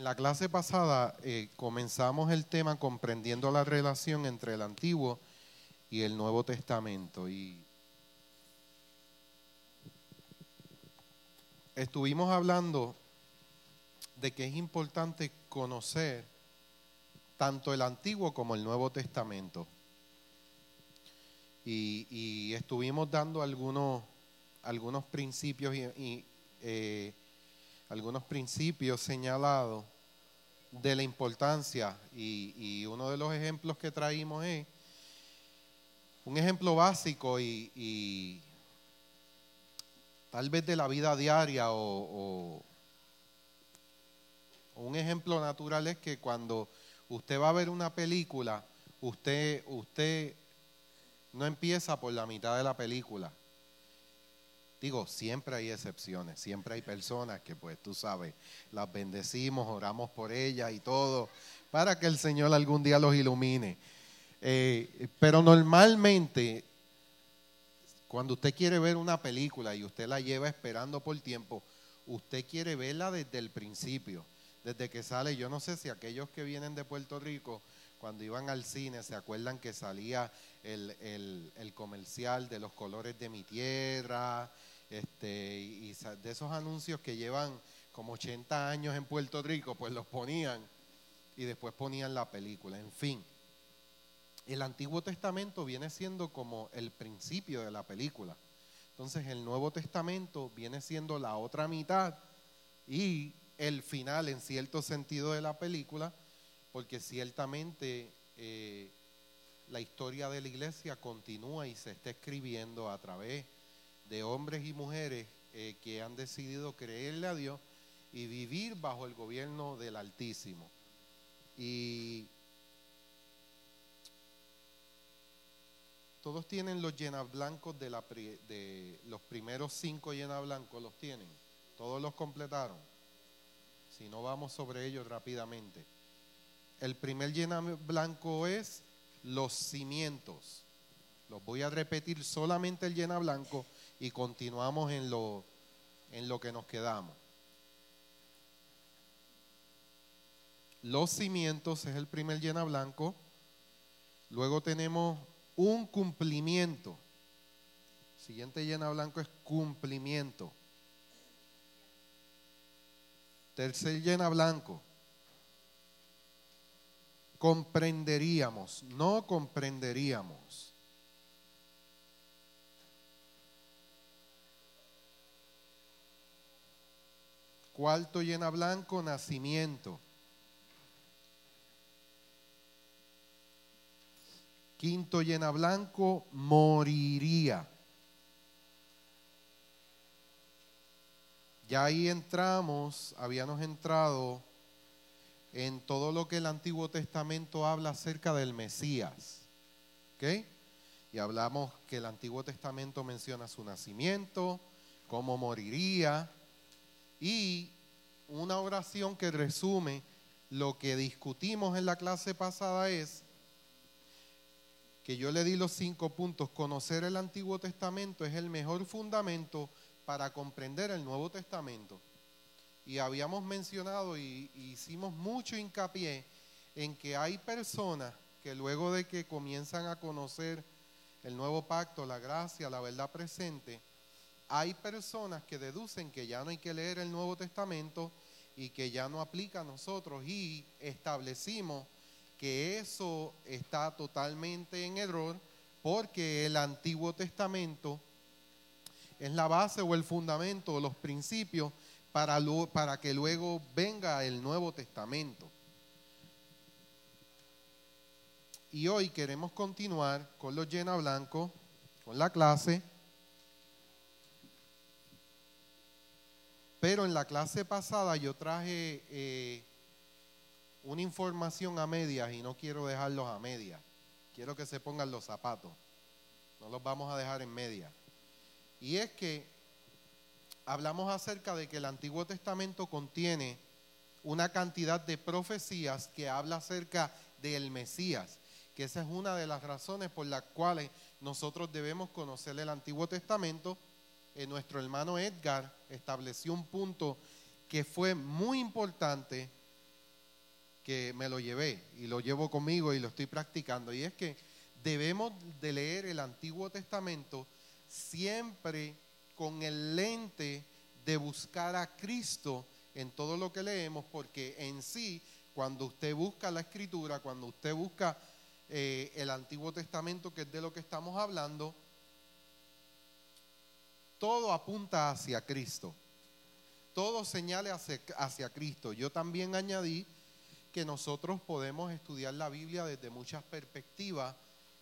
En la clase pasada eh, comenzamos el tema comprendiendo la relación entre el Antiguo y el Nuevo Testamento y estuvimos hablando de que es importante conocer tanto el Antiguo como el Nuevo Testamento. Y, estuvimos dando algunos, algunos principios y, eh, algunos principios señalados de la importancia y, uno de los ejemplos que traímos es un ejemplo básico y, tal vez de la vida diaria o, un ejemplo natural es que cuando usted va a ver una película, usted, usted no empieza por la mitad de la película. Digo, siempre hay excepciones, siempre hay personas que pues tú sabes, las bendecimos, oramos por ellas y todo, para que el Señor algún día los ilumine. Eh, pero normalmente, cuando usted quiere ver una película y usted la lleva esperando por tiempo, usted quiere verla desde el principio, desde que sale. Yo no sé si aquellos que vienen de Puerto Rico, cuando iban al cine, se acuerdan que salía el, el comercial de los colores de mi tierra este, y de esos anuncios que llevan como 80 años en Puerto Rico, pues los ponían y después ponían la película. En fin, el Antiguo Testamento viene siendo como el principio de la película. Entonces el Nuevo Testamento viene siendo la otra mitad y el final en cierto sentido de la película, porque ciertamente eh, la historia de la iglesia continúa y se está escribiendo a través de hombres y mujeres eh, que han decidido creerle a Dios y vivir bajo el gobierno del Altísimo. Y todos tienen los llenas blancos de, la, de los primeros cinco llenas blancos, los tienen. Todos los completaron. Si no, vamos sobre ellos rápidamente. El primer llena blanco es los cimientos. Los voy a repetir solamente el llena blanco y continuamos en lo, en lo que nos quedamos. Los cimientos es el primer llena blanco. Luego tenemos un cumplimiento. Siguiente llena blanco es cumplimiento. Tercer llena blanco. Comprenderíamos, no comprenderíamos. Cuarto llena blanco, nacimiento. Quinto llena blanco, moriría. Ya ahí entramos, habíamos entrado en todo lo que el Antiguo Testamento habla acerca del Mesías. ¿Ok? Y hablamos que el Antiguo Testamento menciona su nacimiento, cómo moriría, y una oración que resume lo que discutimos en la clase pasada es que yo le di los cinco puntos. Conocer el Antiguo Testamento es el mejor fundamento para comprender el Nuevo Testamento. Y habíamos mencionado y, hicimos mucho hincapié en que hay personas que luego de que comienzan a conocer el nuevo pacto, la gracia, la verdad presente, hay personas que deducen que ya no hay que leer el Nuevo Testamento y que ya no aplica a nosotros y establecimos que eso está totalmente en error porque el Antiguo Testamento es la base o el fundamento los principios para, para que luego venga el Nuevo Testamento. Y hoy queremos continuar con los llena blanco, con la clase. Pero en la clase pasada yo traje eh, una información a medias y no quiero dejarlos a medias. Quiero que se pongan los zapatos. No los vamos a dejar en medias. Y es que hablamos acerca de que el Antiguo Testamento contiene una cantidad de profecías que habla acerca del Mesías, que esa es una de las razones por las cuales nosotros debemos conocer el Antiguo Testamento eh, nuestro hermano Edgar estableció un punto que fue muy importante que me lo llevé y lo llevo conmigo y lo estoy practicando. Y es que debemos de leer el Antiguo Testamento siempre con el lente de buscar a Cristo en todo lo que leemos, porque en sí, cuando usted busca la escritura, cuando usted busca eh, el Antiguo Testamento, que es de lo que estamos hablando, todo apunta hacia Cristo. Todo señala hacia, hacia Cristo. Yo también añadí que nosotros podemos estudiar la Biblia desde muchas perspectivas.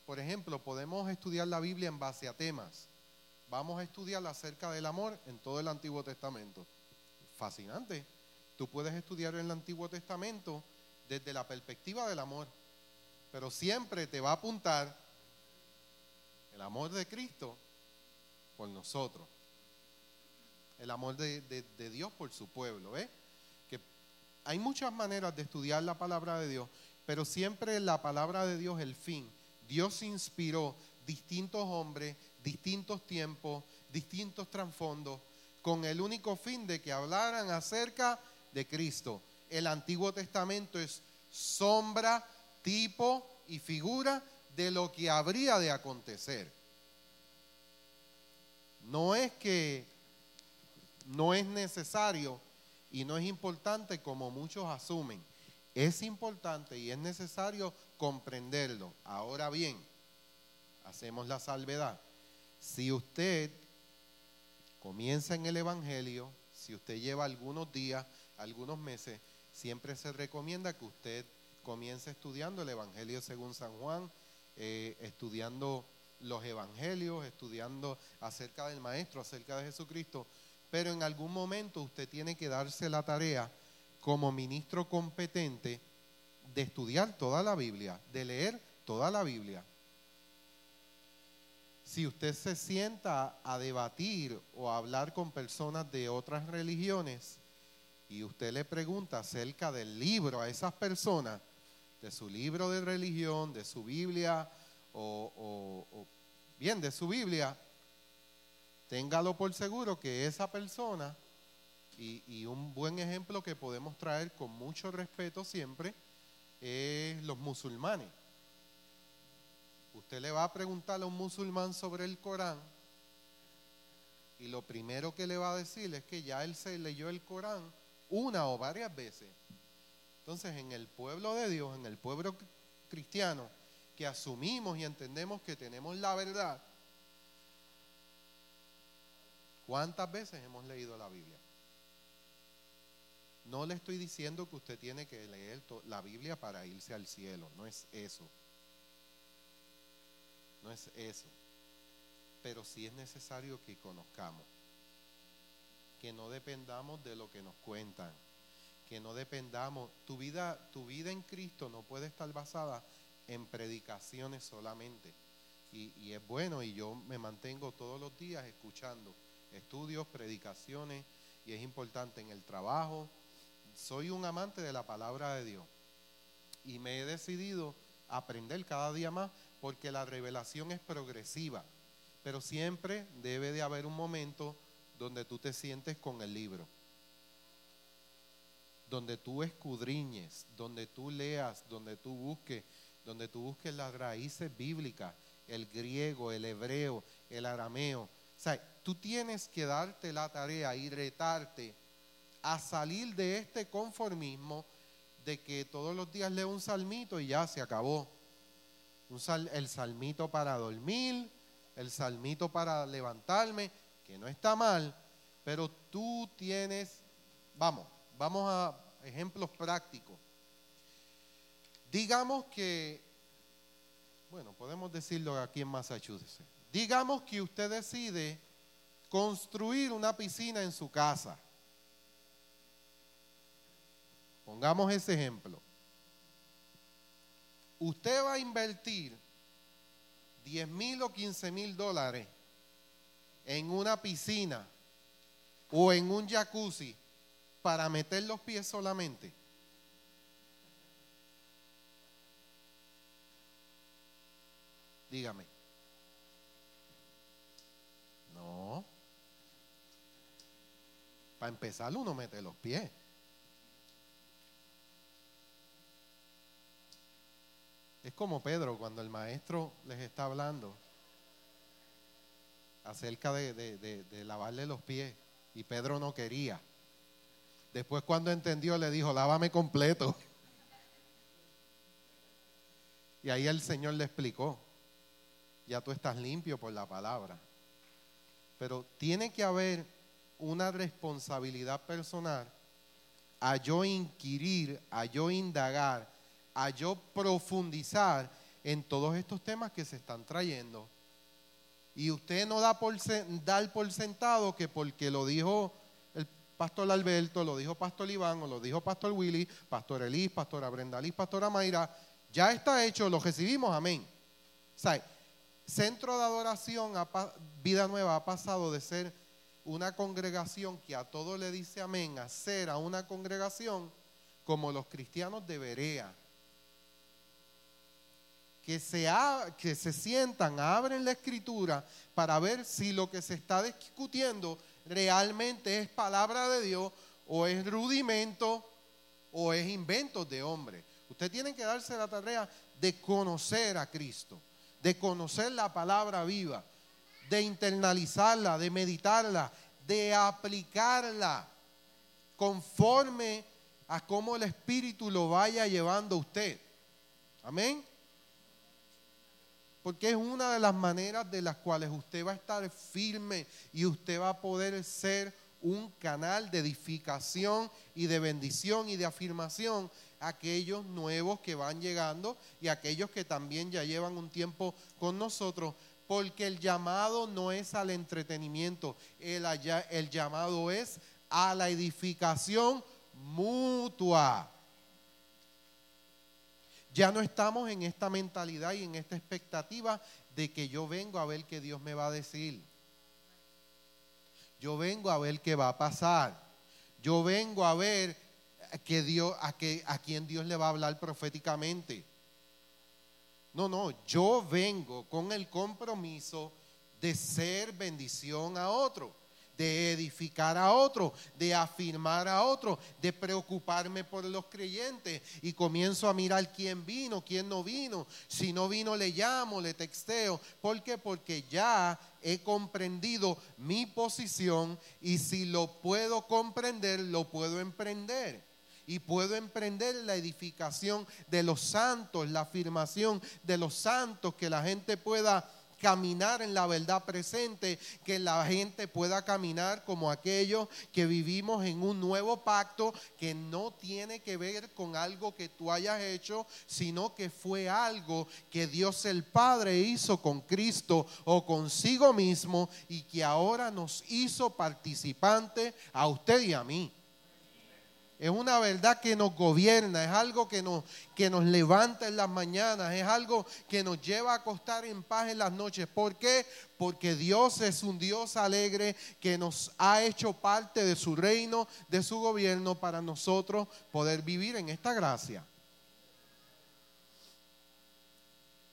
Por ejemplo, podemos estudiar la Biblia en base a temas. Vamos a estudiar acerca del amor en todo el Antiguo Testamento. Fascinante. Tú puedes estudiar en el Antiguo Testamento desde la perspectiva del amor, pero siempre te va a apuntar el amor de Cristo por nosotros. El amor de, Dios por su pueblo. ¿eh? Que hay muchas maneras de estudiar la palabra de Dios, pero siempre la palabra de Dios el fin. Dios inspiró distintos hombres, distintos tiempos, distintos trasfondos, con el único fin de que hablaran acerca de Cristo. El Antiguo Testamento es sombra, tipo y figura de lo que habría de acontecer. No es que no es necesario y no es importante como muchos asumen. Es importante y es necesario comprenderlo. Ahora bien, hacemos la salvedad. Si usted comienza en el Evangelio, si usted lleva algunos días, algunos meses, siempre se recomienda que usted comience estudiando el Evangelio según San Juan, eh, estudiando los Evangelios, estudiando acerca del Maestro, acerca de Jesucristo, pero en algún momento usted tiene que darse la tarea como ministro competente de estudiar toda la Biblia, de leer toda la Biblia. Si usted se sienta a debatir o a hablar con personas de otras religiones y usted le pregunta acerca del libro a esas personas, de su libro de religión, de su Biblia o, bien de su Biblia, téngalo por seguro que esa persona, y, un buen ejemplo que podemos traer con mucho respeto siempre, es los musulmanes. Usted le va a preguntar a un musulmán sobre el Corán y lo primero que le va a decir es que ya él se leyó el Corán una o varias veces. Entonces, en el pueblo de Dios, en el pueblo cristiano, que asumimos y entendemos que tenemos la verdad, ¿Cuántas veces hemos leído la Biblia? No le estoy diciendo que usted tiene que leer la Biblia para irse al cielo, no es eso. No es eso. Pero sí es necesario que conozcamos, que no dependamos de lo que nos cuentan, que no dependamos, tu vida, tu vida en Cristo no puede estar basada en predicaciones solamente. Y, y es bueno y yo me mantengo todos los días escuchando estudios, predicaciones, y es importante en el trabajo. Soy un amante de la palabra de Dios y me he decidido aprender cada día más porque la revelación es progresiva, pero siempre debe de haber un momento donde tú te sientes con el libro, donde tú escudriñes, donde tú leas, donde tú busques, donde tú busques las raíces bíblicas, el griego, el hebreo, el arameo. O sea, tú tienes que darte la tarea y retarte a salir de este conformismo de que todos los días leo un salmito y ya se acabó. el salmito para dormir, el salmito para levantarme, que no está mal, pero tú tienes, vamos, vamos a ejemplos prácticos. Digamos que, bueno, podemos decirlo aquí en Massachusetts. Digamos que usted decide construir una piscina en su casa. Pongamos ese ejemplo. Usted va a invertir 10 mil o 15 mil dólares en una piscina o en un jacuzzi para meter los pies solamente. Dígame. Para empezar, uno mete los pies. como Pedro cuando el maestro les está hablando acerca de, de, lavarle los pies y Pedro no quería. Después cuando entendió le dijo, lávame completo. Y ahí el Señor le explicó, ya tú estás limpio por la palabra. Pero tiene que haber una responsabilidad personal a yo inquirir, a yo indagar, a yo profundizar en todos estos temas que se están trayendo. Y usted no da por, sentado que porque lo dijo el pastor Alberto, lo dijo pastor Iván, o lo dijo pastor Willy, pastor Elis, pastora Brenda Liz, pastora Mayra, ya está hecho, lo recibimos, amén. O Centro de Adoración, Vida Nueva, ha pasado de ser una congregación que a todo le dice amén, a ser a una congregación como los cristianos de Berea. Que se, que se sientan, abren la escritura para ver si lo que se está discutiendo realmente es palabra de Dios o es rudimento o es invento de hombre. Usted tiene que darse la tarea de conocer a Cristo, de conocer la palabra viva, de internalizarla, de meditarla, de aplicarla conforme a cómo el Espíritu lo vaya llevando a usted. Amén. Porque es una de las maneras de las cuales usted va a estar firme y usted va a poder ser un canal de edificación y de bendición y de afirmación aquellos nuevos que van llegando y aquellos que también ya llevan un tiempo con nosotros porque el llamado no es al entretenimiento, el, el llamado es a la edificación mutua. Ya no estamos en esta mentalidad y en esta expectativa de que yo vengo a ver qué Dios me va a decir. Yo vengo a ver qué va a pasar. Yo vengo a ver que Dios, a, que, a quién Dios le va a hablar proféticamente. No, no, yo vengo con el compromiso de ser bendición a otro, de edificar a otro, de afirmar a otro, de preocuparme por los creyentes y comienzo a mirar quién vino, quién no vino. Si no vino, le llamo, le texteo. ¿Por qué? Porque ya he comprendido mi posición y si lo puedo comprender, lo puedo emprender y puedo emprender la edificación de los santos, la afirmación de los santos, que la gente pueda caminar en la verdad presente, que la gente pueda caminar como aquellos que vivimos en un nuevo pacto que no tiene que ver con algo que tú hayas hecho, sino que fue algo que Dios el Padre hizo con Cristo o consigo mismo y que ahora nos hizo participante a usted y a mí. Es una verdad que nos gobierna, es algo que nos, que nos levanta en las mañanas, es algo que nos lleva a acostar en paz en las noches. ¿Por qué? Porque Dios es un Dios alegre que nos ha hecho parte de su reino, de su gobierno, para nosotros poder vivir en esta gracia.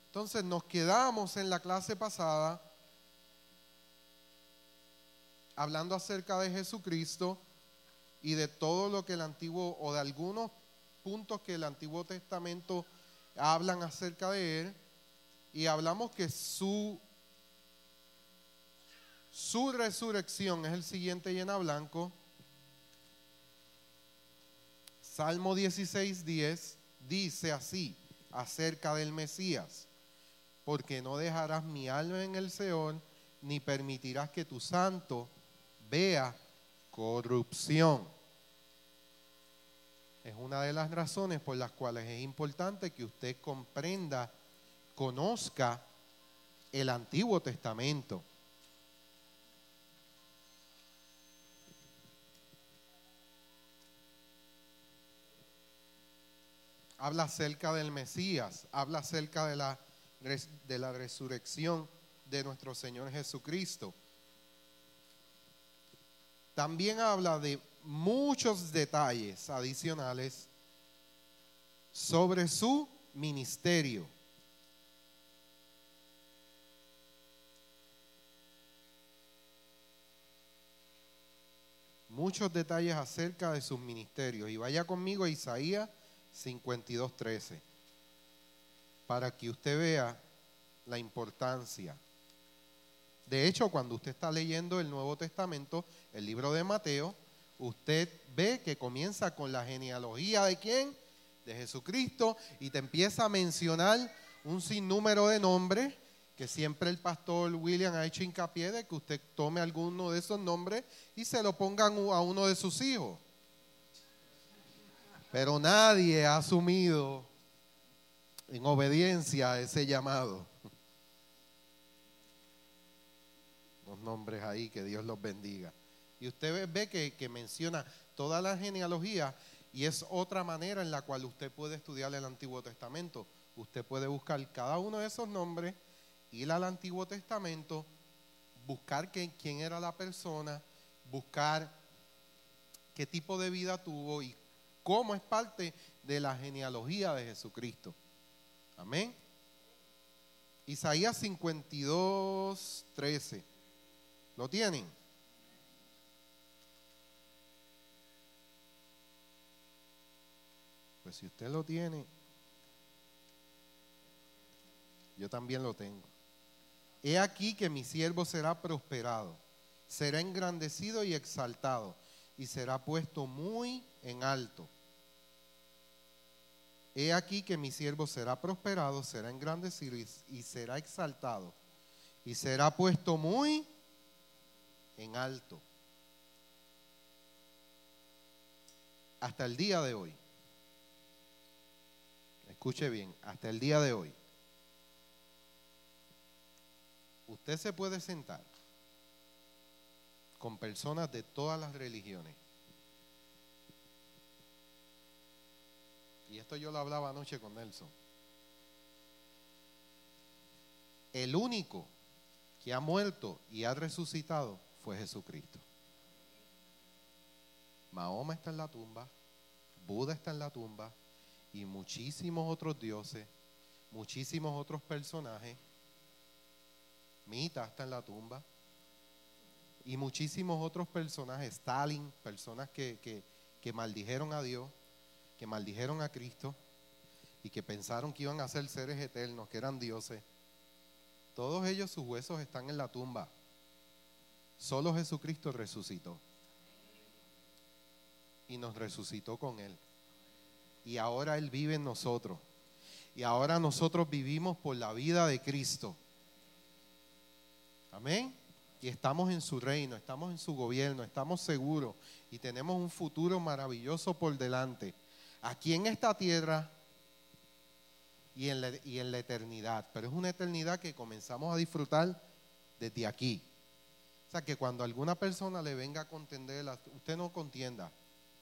Entonces nos quedamos en la clase pasada hablando acerca de Jesucristo y de todo lo que el Antiguo, o de algunos puntos que el Antiguo Testamento hablan acerca de él, y hablamos que su, su resurrección es el siguiente llena blanco. Salmo 16, 10 dice así acerca del Mesías, porque no dejarás mi alma en el Seol, ni permitirás que tu santo vea corrupción. Es una de las razones por las cuales es importante que usted comprenda, conozca el Antiguo Testamento. Habla acerca del Mesías, habla acerca de la, de la resurrección de nuestro Señor Jesucristo. También habla de muchos detalles adicionales sobre su ministerio. Muchos detalles acerca de sus ministerios. Y vaya conmigo a Isaías 52.13. para que usted vea la importancia. De hecho, cuando usted está leyendo el Nuevo Testamento, el libro de Mateo, usted ve que comienza con la genealogía de quién? De Jesucristo y te empieza a mencionar un sinnúmero de nombres que siempre el pastor William ha hecho hincapié de que usted tome alguno de esos nombres y se lo pongan a uno de sus hijos. Pero nadie ha asumido en obediencia a ese llamado. Los nombres ahí, que Dios los bendiga. Y usted ve que, menciona toda la genealogía y es otra manera en la cual usted puede estudiar el Antiguo Testamento. Usted puede buscar cada uno de esos nombres ir al Antiguo Testamento, buscar quién era la persona, buscar qué tipo de vida tuvo y cómo es parte de la genealogía de Jesucristo. Amén. Isaías 52, 13. ¿Lo tienen? Pues si usted lo tiene, yo también lo tengo. He aquí que mi siervo será prosperado, será engrandecido y exaltado, y será puesto muy en alto. He aquí que mi siervo será prosperado, será engrandecido y, será exaltado, y será puesto muy en alto. Hasta el día de hoy. Escuche bien, hasta el día de hoy usted se puede sentar con personas de todas las religiones. Y esto yo lo hablaba anoche con Nelson. El único que ha muerto y ha resucitado fue Jesucristo. Mahoma está en la tumba, Buda está en la tumba y muchísimos otros dioses, muchísimos otros personajes Mita está en la tumba. Y muchísimos otros personajes, Stalin, personas que, que, maldijeron a Dios, que maldijeron a Cristo y que pensaron que iban a ser seres eternos, que eran dioses. Todos ellos sus huesos están en la tumba. Solo Jesucristo resucitó. Y nos resucitó con Él. Y ahora Él vive en nosotros. Y ahora nosotros vivimos por la vida de Cristo. Amén. Y estamos en su reino, estamos en su gobierno, estamos seguros y tenemos un futuro maravilloso por delante. Aquí en esta tierra y en, la, y en la eternidad. Pero es una eternidad que comenzamos a disfrutar desde aquí. O sea, que cuando alguna persona le venga a contender, usted no contienda,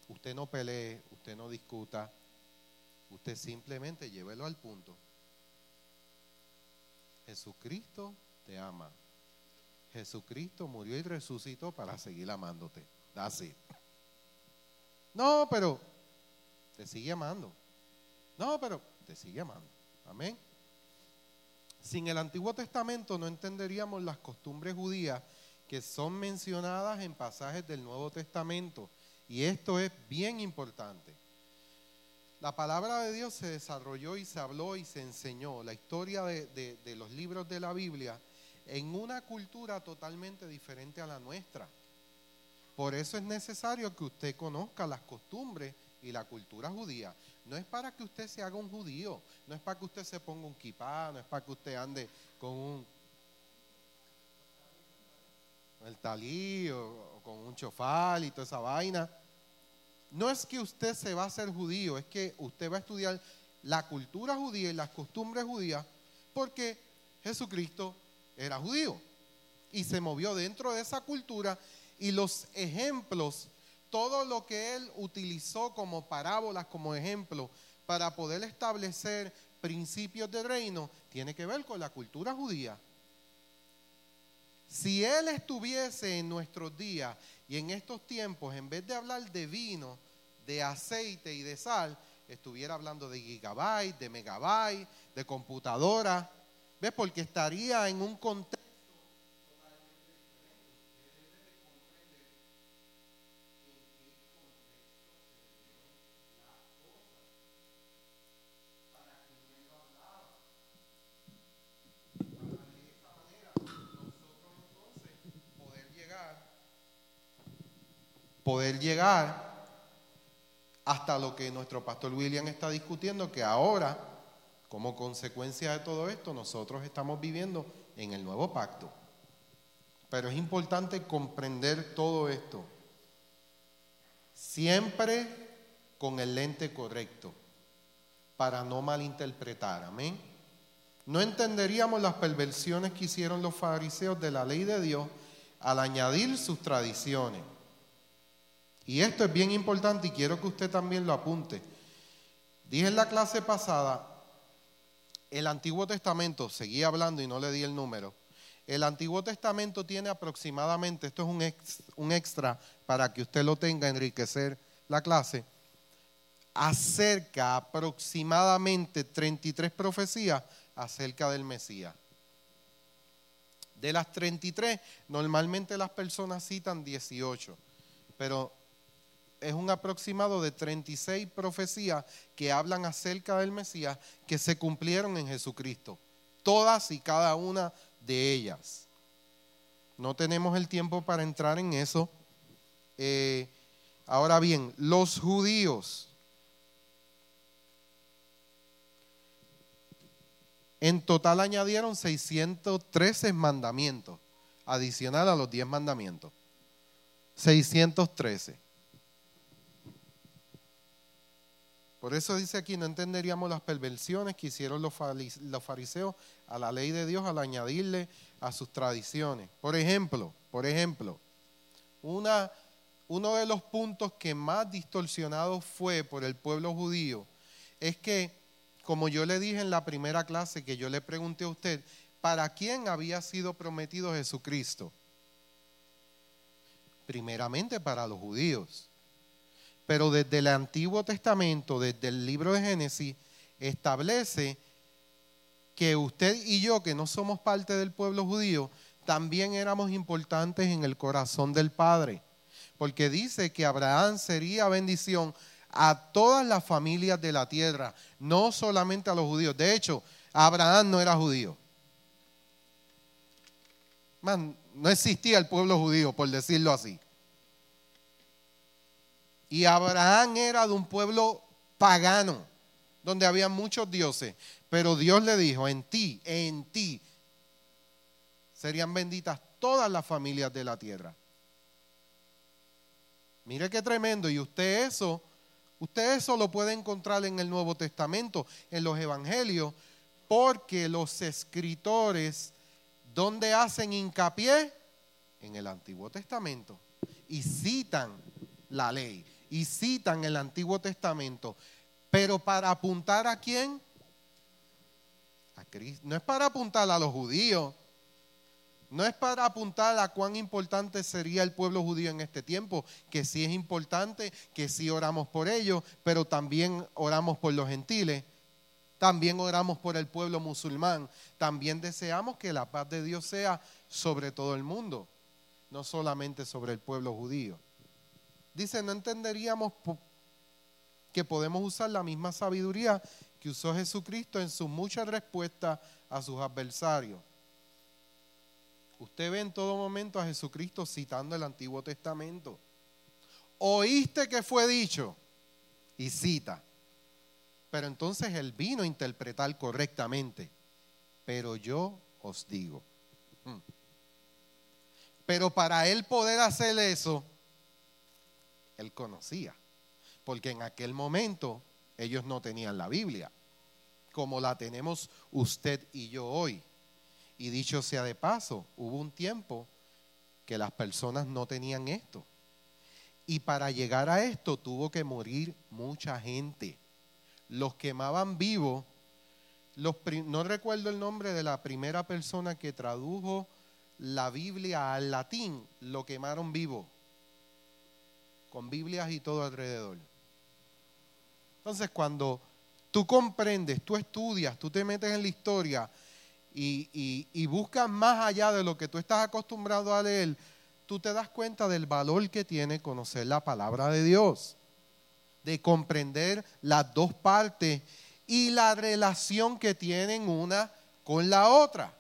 usted no pelee, usted no discuta, usted simplemente llévelo al punto. Jesucristo te ama. Jesucristo murió y resucitó para seguir amándote. Así. No, pero te sigue amando. No, pero te sigue amando. Amén. Sin el Antiguo Testamento no entenderíamos las costumbres judías que son mencionadas en pasajes del Nuevo Testamento. Y esto es bien importante. La palabra de Dios se desarrolló y se habló y se enseñó. La historia de, los libros de la Biblia en una cultura totalmente diferente a la nuestra. Por eso es necesario que usted conozca las costumbres y la cultura judía. No es para que usted se haga un judío, no es para que usted se ponga un kipá, no es para que usted ande con un el talí o, con un chofal y toda esa vaina. No es que usted se va a hacer judío, es que usted va a estudiar la cultura judía y las costumbres judías porque Jesucristo era judío y se movió dentro de esa cultura y los ejemplos, todo lo que él utilizó como parábolas, como ejemplo, para poder establecer principios de reino, tiene que ver con la cultura judía. Si él estuviese en nuestros días y en estos tiempos, en vez de hablar de vino, de aceite y de sal, estuviera hablando de gigabyte, de megabyte, de computadora, ¿Ves? Porque estaría en un contexto totalmente diferente. Debe comprender en qué contexto se dieron las cosas. Para que no hablaba. Poder llegar hasta lo que nuestro pastor William está discutiendo, que ahora, como consecuencia de todo esto, nosotros estamos viviendo en el nuevo pacto. Pero es importante comprender todo esto, siempre con el lente correcto, para no malinterpretar, amén. No entenderíamos las perversiones que hicieron los fariseos de la ley de Dios al añadir sus tradiciones. Y esto es bien importante y quiero que usted también lo apunte. Dije en la clase pasada, el Antiguo Testamento, seguí hablando y no le di el número, el Antiguo Testamento tiene aproximadamente, esto es un, un extra para que usted lo tenga, enriquecer la clase, acerca aproximadamente 33 profecías acerca del Mesías. De las 33, normalmente las personas citan 18, pero es un aproximado de 36 profecías que hablan acerca del Mesías que se cumplieron en Jesucristo. Todas y cada una de ellas. No tenemos el tiempo para entrar en eso. Eh, ahora bien, los judíos en total añadieron 613 mandamientos, adicional a los 10 mandamientos. 613. Por eso dice aquí, no entenderíamos las perversiones que hicieron los fariseos a la ley de Dios al añadirle a sus tradiciones. Por ejemplo, por ejemplo, una, uno de los puntos que más distorsionado fue por el pueblo judío es que, como yo le dije en la primera clase que yo le pregunté a usted, ¿para quién había sido prometido Jesucristo? Primeramente para los judíos. Pero desde el Antiguo Testamento, desde el libro de Génesis, establece que usted y yo, que no somos parte del pueblo judío, también éramos importantes en el corazón del Padre. Porque dice que Abraham sería bendición a todas las familias de la tierra, no solamente a los judíos. De hecho, Abraham no era judío. no existía el pueblo judío, por decirlo así. Y Abraham era de un pueblo pagano, donde había muchos dioses. Pero Dios le dijo, en ti, en ti, serían benditas todas las familias de la tierra. Mire qué tremendo. Y usted eso, usted eso lo puede encontrar en el Nuevo Testamento, en los Evangelios, porque los escritores, ¿dónde hacen hincapié? En el Antiguo Testamento. Y citan la ley y citan el Antiguo Testamento, pero para apuntar a quién? A Cristo. No es para apuntar a los judíos, no es para apuntar a cuán importante sería el pueblo judío en este tiempo, que sí es importante, que sí oramos por ellos, pero también oramos por los gentiles, también oramos por el pueblo musulmán, también deseamos que la paz de Dios sea sobre todo el mundo, no solamente sobre el pueblo judío. Dice, no entenderíamos que podemos usar la misma sabiduría que usó Jesucristo en sus muchas respuestas a sus adversarios. Usted ve en todo momento a Jesucristo citando el Antiguo Testamento. Oíste que fue dicho y cita. Pero entonces él vino a interpretar correctamente. Pero yo os digo. Hmm. Pero para él poder hacer eso, él conocía, porque en aquel momento ellos no tenían la Biblia, como la tenemos usted y yo hoy. Y dicho sea de paso, hubo un tiempo que las personas no tenían esto. Y para llegar a esto tuvo que morir mucha gente. Los quemaban vivos. Los, no recuerdo el nombre de la primera persona que tradujo la Biblia al latín, lo quemaron vivo con Biblias y todo alrededor. Entonces, cuando tú comprendes, tú estudias, tú te metes en la historia y, buscas más allá de lo que tú estás acostumbrado a leer, tú te das cuenta del valor que tiene conocer la palabra de Dios, de comprender las dos partes y la relación que tienen una con la otra.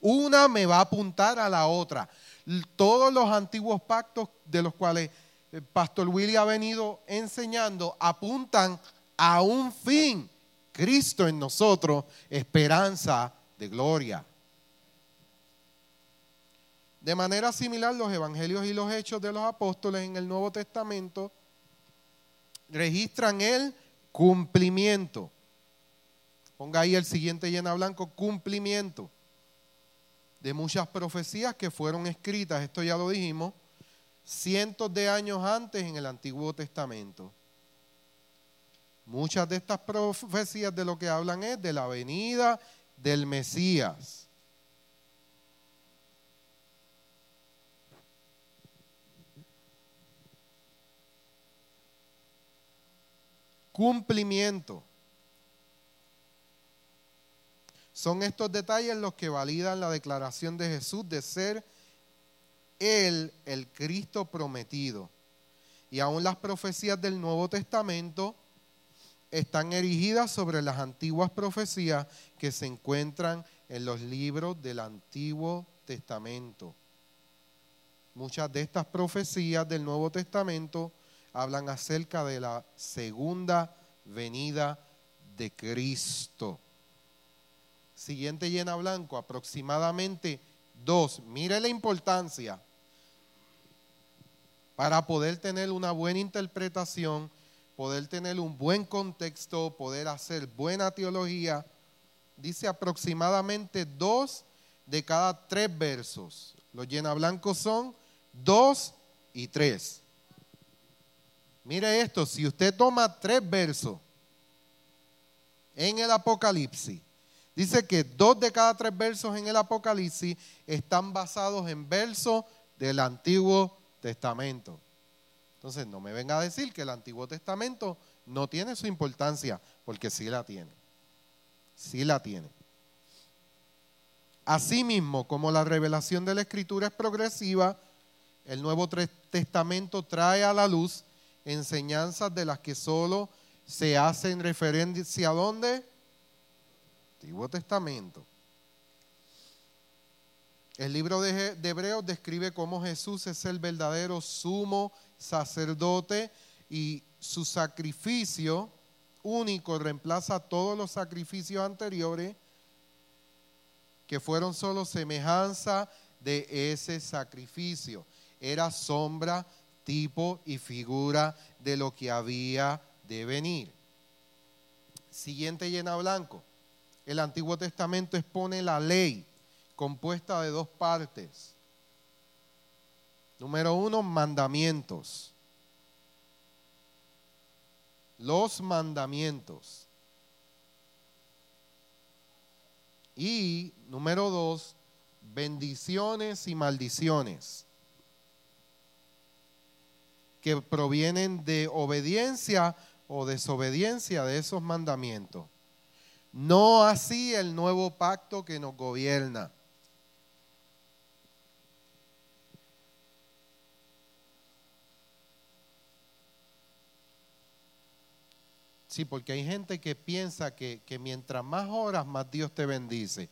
Una me va a apuntar a la otra. Todos los antiguos pactos de los cuales Pastor Willy ha venido enseñando apuntan a un fin. Cristo en nosotros, esperanza de gloria. De manera similar, los evangelios y los hechos de los apóstoles en el Nuevo Testamento registran el cumplimiento. Ponga ahí el siguiente llena blanco, cumplimiento de muchas profecías que fueron escritas, esto ya lo dijimos, cientos de años antes en el Antiguo Testamento. Muchas de estas profecías de lo que hablan es de la venida del Mesías. Cumplimiento. Son estos detalles los que validan la declaración de Jesús de ser Él el Cristo prometido. Y aún las profecías del Nuevo Testamento están erigidas sobre las antiguas profecías que se encuentran en los libros del Antiguo Testamento. Muchas de estas profecías del Nuevo Testamento hablan acerca de la segunda venida de Cristo. Siguiente llena blanco, aproximadamente dos. Mire la importancia para poder tener una buena interpretación, poder tener un buen contexto, poder hacer buena teología. Dice aproximadamente dos de cada tres versos. Los llena blancos son dos y tres. Mire esto, si usted toma tres versos en el Apocalipsis Dice que dos de cada tres versos en el Apocalipsis están basados en versos del Antiguo Testamento. Entonces, no me venga a decir que el Antiguo Testamento no tiene su importancia, porque sí la tiene. Sí la tiene. Asimismo, como la revelación de la Escritura es progresiva, el Nuevo Testamento trae a la luz enseñanzas de las que solo se hacen referencia a dónde? Antiguo Testamento. El libro de, Hebreos describe cómo Jesús es el verdadero sumo sacerdote y su sacrificio único reemplaza todos los sacrificios anteriores que fueron solo semejanza de ese sacrificio. Era sombra, tipo y figura de lo que había de venir. Siguiente llena blanco el Antiguo Testamento expone la ley compuesta de dos partes. Número uno, mandamientos. Los mandamientos. Y número dos, bendiciones y maldiciones que provienen de obediencia o desobediencia de esos mandamientos. No así el nuevo pacto que nos gobierna. Sí, porque hay gente que piensa que, que, mientras más horas, más Dios te bendice.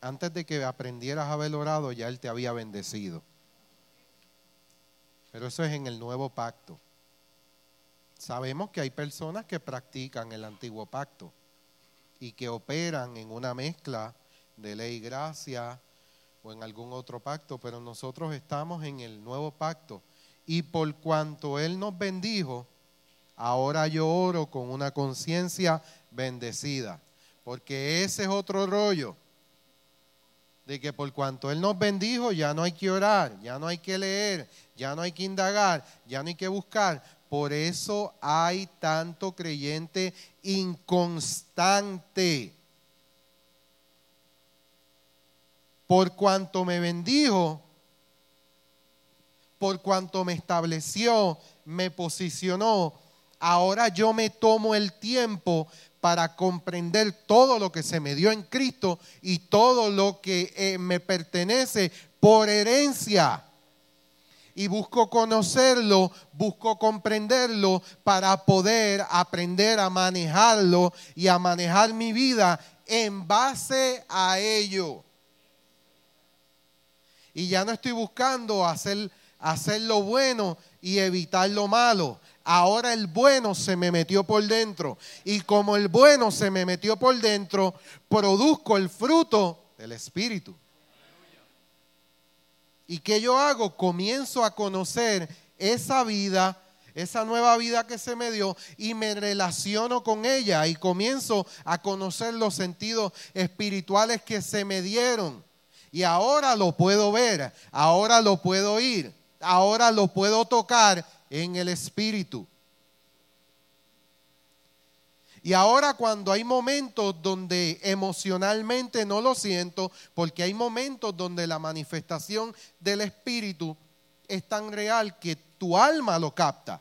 Antes de que aprendieras a haber orado, ya Él te había bendecido. Pero eso es en el nuevo pacto. Sabemos que hay personas que practican el antiguo pacto y que operan en una mezcla de ley y gracia o en algún otro pacto, pero nosotros estamos en el nuevo pacto. Y por cuanto Él nos bendijo, ahora yo oro con una conciencia bendecida, porque ese es otro rollo de que por cuanto Él nos bendijo, ya no hay que orar, ya no hay que leer, ya no hay que indagar, ya no hay que buscar, por eso hay tanto creyente inconstante. Por cuanto me bendijo, por cuanto me estableció, me posicionó, ahora yo me tomo el tiempo para comprender todo lo que se me dio en Cristo y todo lo que eh, me pertenece por herencia y busco conocerlo, busco comprenderlo para poder aprender a manejarlo y a manejar mi vida en base a ello. Y ya no estoy buscando hacer hacer lo bueno y evitar lo malo. Ahora el bueno se me metió por dentro. Y como el bueno se me metió por dentro, produzco el fruto del Espíritu. ¿Y qué yo hago? Comienzo a conocer esa vida, esa nueva vida que se me dio y me relaciono con ella y comienzo a conocer los sentidos espirituales que se me dieron. Y ahora lo puedo ver, ahora lo puedo oír, ahora lo puedo tocar en el Espíritu. Y ahora cuando hay momentos donde emocionalmente no lo siento, porque hay momentos donde la manifestación del Espíritu es tan real que tu alma lo capta.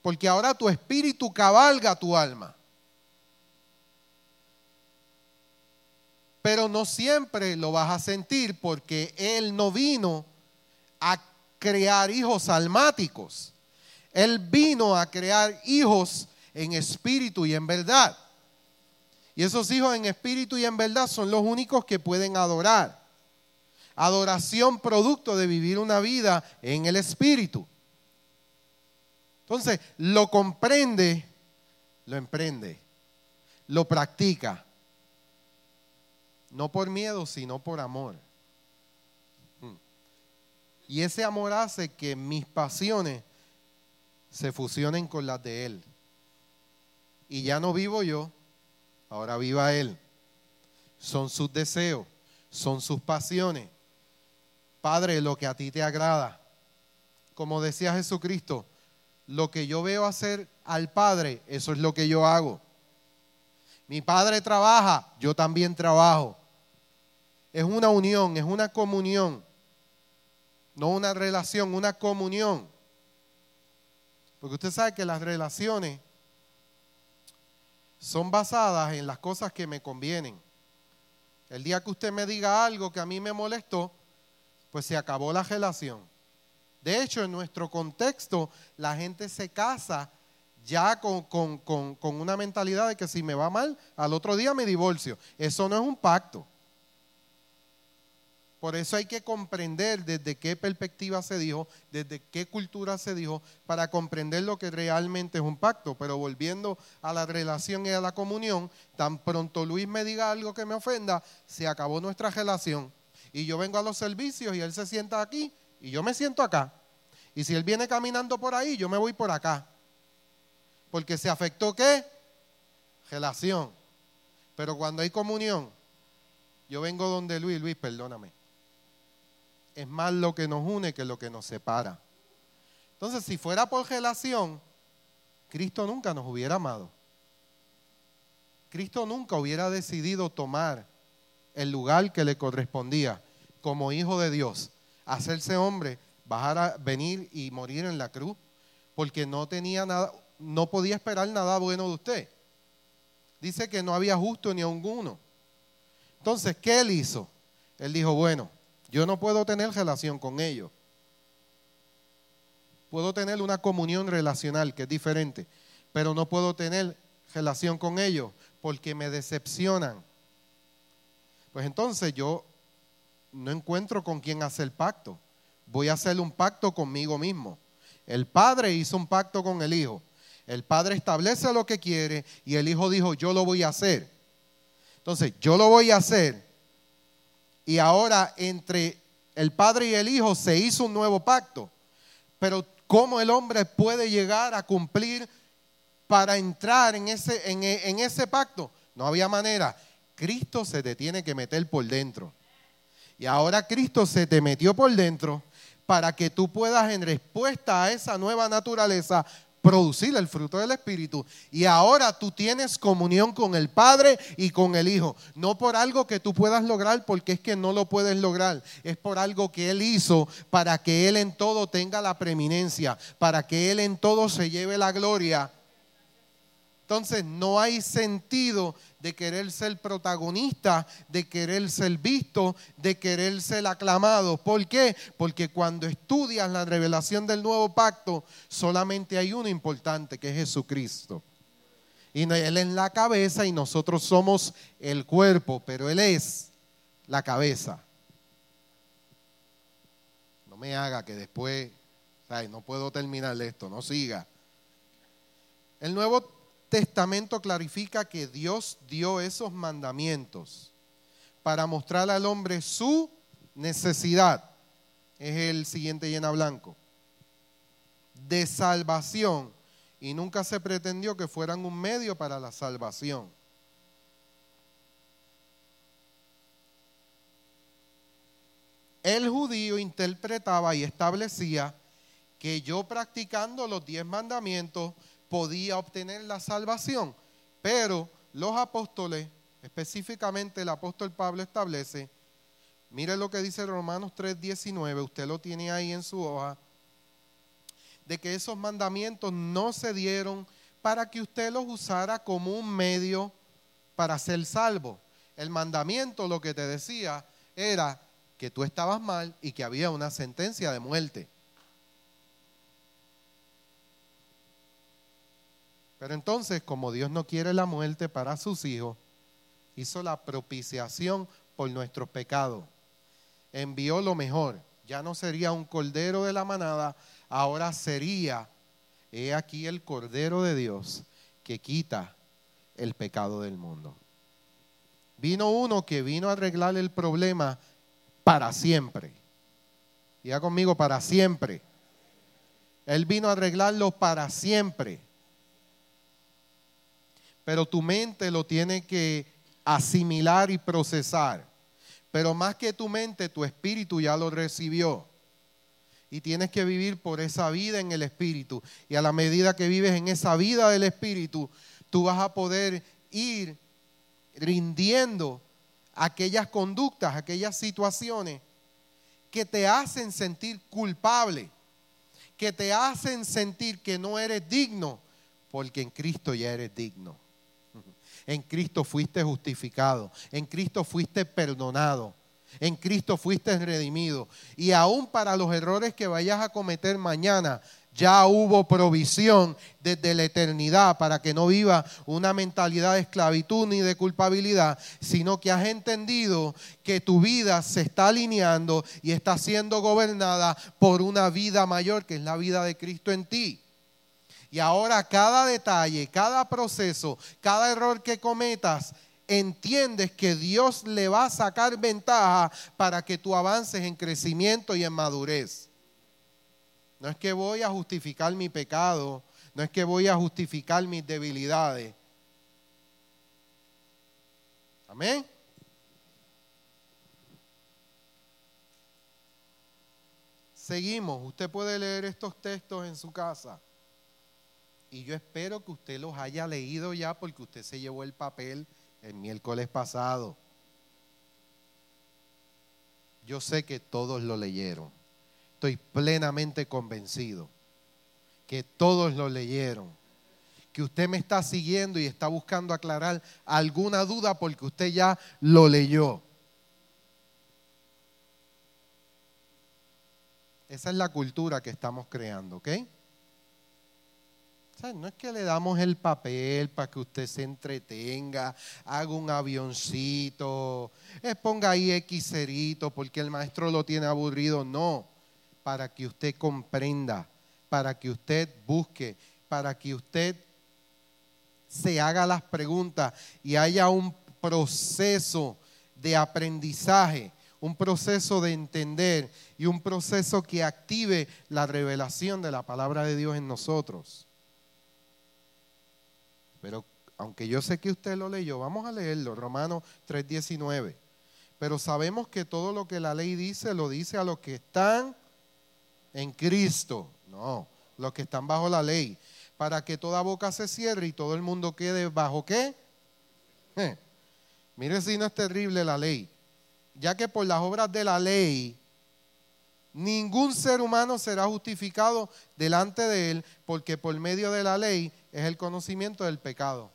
Porque ahora tu espíritu cabalga tu alma. Pero no siempre lo vas a sentir porque Él no vino a crear hijos almáticos. Él vino a crear hijos en espíritu y en verdad. Y esos hijos en espíritu y en verdad son los únicos que pueden adorar. Adoración producto de vivir una vida en el espíritu. Entonces, lo comprende, lo emprende, lo practica. No por miedo, sino por amor. Mm. Y ese amor hace que mis pasiones se fusionen con las de Él y ya no vivo yo, ahora viva Él. Son sus deseos, son sus pasiones. Padre, lo que a ti te agrada. Como decía Jesucristo, lo que yo veo hacer al Padre, eso es lo que yo hago. Mi Padre trabaja, yo también trabajo. Es una unión, es una comunión. No una relación, una comunión. Porque usted sabe que las relaciones son basadas en las cosas que me convienen. El día que usted me diga algo que a mí me molestó, pues se acabó la relación. De hecho, en nuestro contexto, la gente se casa ya con, con, una mentalidad de que si me va mal, al otro día me divorcio. Eso no es un pacto. Por eso hay que comprender desde qué perspectiva se dijo, desde qué cultura se dijo, para comprender lo que realmente es un pacto. Pero volviendo a la relación y a la comunión, tan pronto Luis me diga algo que me ofenda, se acabó nuestra relación. Y yo vengo a los servicios y él se sienta aquí y yo me siento acá. Y si él viene caminando por ahí, yo me voy por acá. Porque se afectó qué? Relación. Pero cuando hay comunión, yo vengo donde Luis, Luis, perdóname es más lo que nos une que lo que nos separa. Entonces, si fuera por relación, Cristo nunca nos hubiera amado. Cristo nunca hubiera decidido tomar el lugar que le correspondía como hijo de Dios, hacerse hombre, bajar a venir y morir en la cruz, porque no tenía nada, no podía esperar nada bueno de usted. Dice que no había justo ni alguno. Entonces, ¿qué él hizo? Él dijo, bueno, yo no puedo tener relación con ellos. Puedo tener una comunión relacional que es diferente, pero no puedo tener relación con ellos porque me decepcionan. Pues entonces yo no encuentro con quién hacer pacto. Voy a hacer un pacto conmigo mismo. El padre hizo un pacto con el hijo. El padre establece lo que quiere y el hijo dijo, yo lo voy a hacer. Entonces, yo lo voy a hacer y ahora entre el Padre y el Hijo se hizo un nuevo pacto. Pero ¿cómo el hombre puede llegar a cumplir para entrar en ese, en, ese pacto? No había manera. Cristo se te tiene que meter por dentro. Y ahora Cristo se te metió por dentro para que tú puedas en respuesta a esa nueva naturaleza producir el fruto del Espíritu. Y ahora tú tienes comunión con el Padre y con el Hijo. No por algo que tú puedas lograr, porque es que no lo puedes lograr. Es por algo que Él hizo para que Él en todo tenga la preeminencia, para que Él en todo se lleve la gloria entonces no hay sentido de querer ser protagonista, de querer ser visto, de querer ser aclamado. ¿Por qué? Porque cuando estudias la revelación del nuevo pacto, solamente hay uno importante, que es Jesucristo. Y Él es la cabeza y nosotros somos el cuerpo, pero Él es la cabeza. No me haga que después, no puedo terminar esto, no siga. El Nuevo Testamento clarifica que Dios dio esos mandamientos para mostrar al hombre su necesidad. Es el siguiente llena blanco. De salvación. Y nunca se pretendió que fueran un medio para la salvación. El judío interpretaba y establecía que yo practicando los diez mandamientos podía obtener la salvación. Pero los apóstoles, específicamente el apóstol Pablo establece, mire lo que dice Romanos 3:19, usted lo tiene ahí en su hoja, de que esos mandamientos no se dieron para que usted los usara como un medio para ser salvo. El mandamiento lo que te decía era que tú estabas mal y que había una sentencia de muerte. Pero entonces, como Dios no quiere la muerte para sus hijos, hizo la propiciación por nuestros pecados. Envió lo mejor. Ya no sería un cordero de la manada, ahora sería, he aquí el cordero de Dios que quita el pecado del mundo. Vino uno que vino a arreglar el problema para siempre. Diga conmigo, para siempre. Él vino a arreglarlo para siempre pero tu mente lo tiene que asimilar y procesar. Pero más que tu mente, tu espíritu ya lo recibió. Y tienes que vivir por esa vida en el espíritu. Y a la medida que vives en esa vida del espíritu, tú vas a poder ir rindiendo aquellas conductas, aquellas situaciones que te hacen sentir culpable, que te hacen sentir que no eres digno, porque en Cristo ya eres digno. En Cristo fuiste justificado. En Cristo fuiste perdonado. En Cristo fuiste redimido. Y aún para los errores que vayas a cometer mañana, ya hubo provisión desde la eternidad para que no viva una mentalidad de esclavitud ni de culpabilidad, sino que has entendido que tu vida se está alineando y está siendo gobernada por una vida mayor que es la vida de Cristo en ti. Y ahora cada detalle, cada proceso, cada error que cometas, entiendes que Dios le va a sacar ventaja para que tú avances en crecimiento y en madurez. No es que voy a justificar mi pecado, no es que voy a justificar mis debilidades. Amén. Seguimos. Usted puede leer estos textos en su casa. Y yo espero que usted los haya leído ya porque usted se llevó el papel el miércoles pasado. Yo sé que todos lo leyeron. Estoy plenamente convencido que todos lo leyeron. Que usted me está siguiendo y está buscando aclarar alguna duda porque usted ya lo leyó. Esa es la cultura que estamos creando, ¿ok? No es que le damos el papel para que usted se entretenga, haga un avioncito, ponga ahí X porque el maestro lo tiene aburrido. No, para que usted comprenda, para que usted busque, para que usted se haga las preguntas y haya un proceso de aprendizaje, un proceso de entender y un proceso que active la revelación de la palabra de Dios en nosotros. Pero aunque yo sé que usted lo leyó, vamos a leerlo, Romanos 3:19. Pero sabemos que todo lo que la ley dice lo dice a los que están en Cristo, no, los que están bajo la ley, para que toda boca se cierre y todo el mundo quede bajo qué. Mire si no es terrible la ley, ya que por las obras de la ley ningún ser humano será justificado delante de él, porque por medio de la ley es el conocimiento del pecado.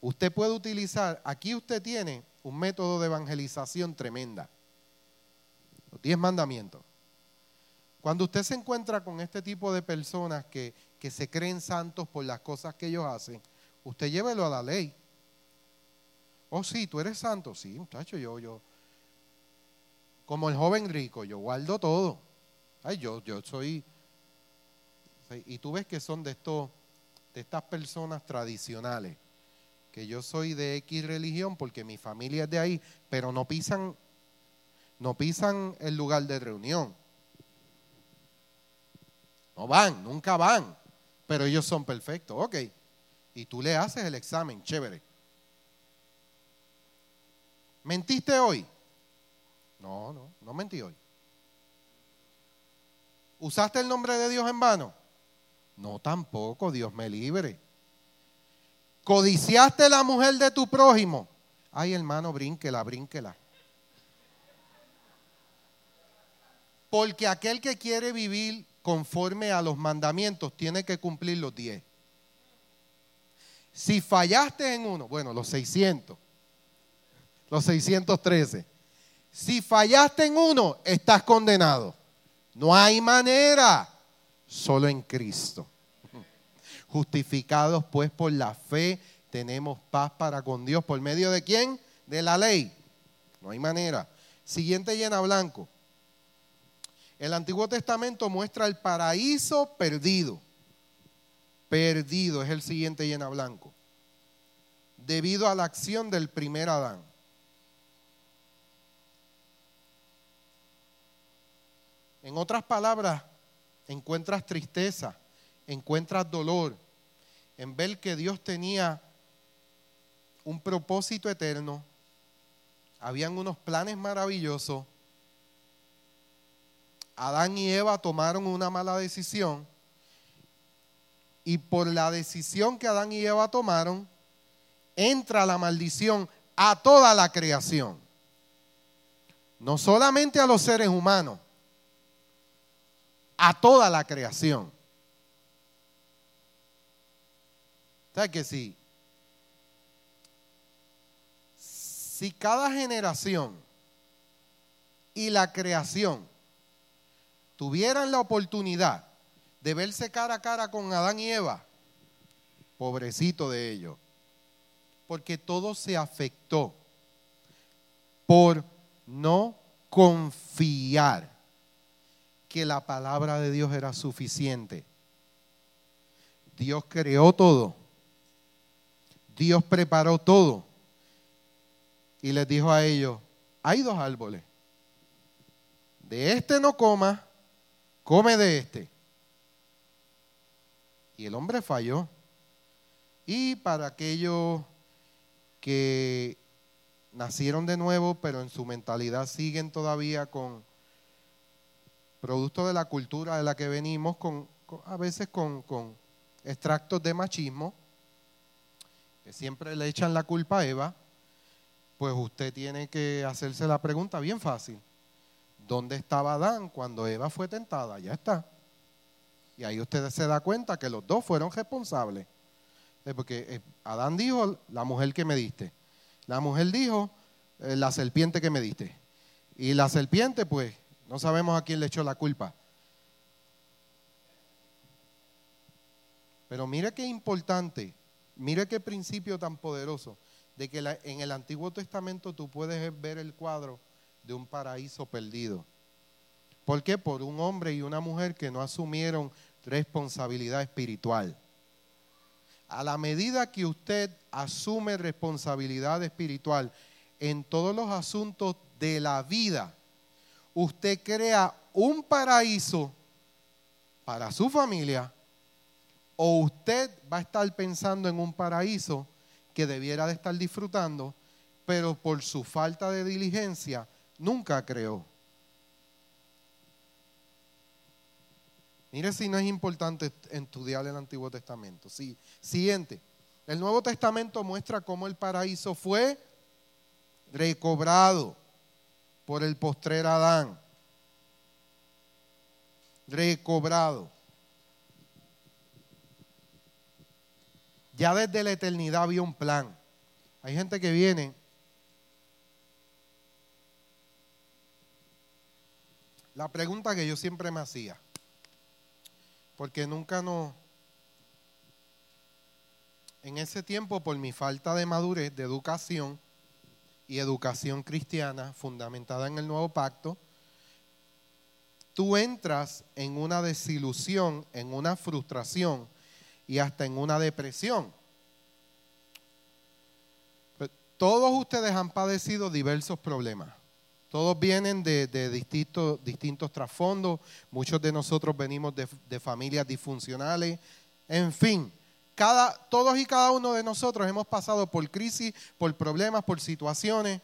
Usted puede utilizar, aquí usted tiene un método de evangelización tremenda. Los diez mandamientos. Cuando usted se encuentra con este tipo de personas que, que se creen santos por las cosas que ellos hacen, usted llévelo a la ley. Oh, sí, tú eres santo. Sí, muchacho, yo, yo. Como el joven rico, yo guardo todo. Ay, yo, yo soy. Y tú ves que son de estos, de estas personas tradicionales. Que yo soy de X religión porque mi familia es de ahí, pero no pisan, no pisan el lugar de reunión. No van, nunca van. Pero ellos son perfectos. Ok. Y tú le haces el examen, chévere. ¿Mentiste hoy? No, no, no mentí hoy. ¿Usaste el nombre de Dios en vano? No, tampoco, Dios me libre. ¿Codiciaste la mujer de tu prójimo? Ay, hermano, brínquela, brínquela. Porque aquel que quiere vivir conforme a los mandamientos tiene que cumplir los diez. Si fallaste en uno, bueno, los 600, los 613. Si fallaste en uno, estás condenado. No hay manera, solo en Cristo. Justificados pues por la fe, tenemos paz para con Dios. ¿Por medio de quién? De la ley. No hay manera. Siguiente llena blanco. El Antiguo Testamento muestra el paraíso perdido. Perdido es el siguiente llena blanco. Debido a la acción del primer Adán. En otras palabras, encuentras tristeza, encuentras dolor en ver que Dios tenía un propósito eterno, habían unos planes maravillosos. Adán y Eva tomaron una mala decisión y por la decisión que Adán y Eva tomaron, entra la maldición a toda la creación. No solamente a los seres humanos, a toda la creación. ¿Sabes que sí? Si cada generación y la creación tuvieran la oportunidad de verse cara a cara con Adán y Eva, pobrecito de ellos, porque todo se afectó por no confiar que la palabra de Dios era suficiente. Dios creó todo. Dios preparó todo. Y les dijo a ellos, hay dos árboles. De este no coma, come de este. Y el hombre falló. Y para aquellos que nacieron de nuevo, pero en su mentalidad siguen todavía con producto de la cultura de la que venimos, con, a veces con, extractos de machismo, que siempre le echan la culpa a Eva, pues usted tiene que hacerse la pregunta bien fácil. ¿Dónde estaba Adán cuando Eva fue tentada? Ya está. Y ahí usted se da cuenta que los dos fueron responsables. Eh, porque eh, Adán dijo, la mujer que me diste. La mujer dijo, eh, la serpiente que me diste. Y la serpiente, pues, no sabemos a quién le echó la culpa. Pero mire qué importante, mire qué principio tan poderoso, de que en el Antiguo Testamento tú puedes ver el cuadro de un paraíso perdido. ¿Por qué? Por un hombre y una mujer que no asumieron responsabilidad espiritual. A la medida que usted asume responsabilidad espiritual en todos los asuntos de la vida, usted crea un paraíso para su familia o usted va a estar pensando en un paraíso que debiera de estar disfrutando, pero por su falta de diligencia nunca creó. Mire si no es importante estudiar el Antiguo Testamento. Sí. Siguiente. El Nuevo Testamento muestra cómo el paraíso fue recobrado por el postrer Adán. Recobrado. Ya desde la eternidad había un plan. Hay gente que viene. La pregunta que yo siempre me hacía, porque nunca no, en ese tiempo por mi falta de madurez, de educación, y educación cristiana fundamentada en el nuevo pacto, tú entras en una desilusión, en una frustración y hasta en una depresión. Todos ustedes han padecido diversos problemas. Todos vienen de, distintos, distintos trasfondos. Muchos de nosotros venimos de, de familias disfuncionales. En fin, cada, todos y cada uno de nosotros hemos pasado por crisis, por problemas, por situaciones.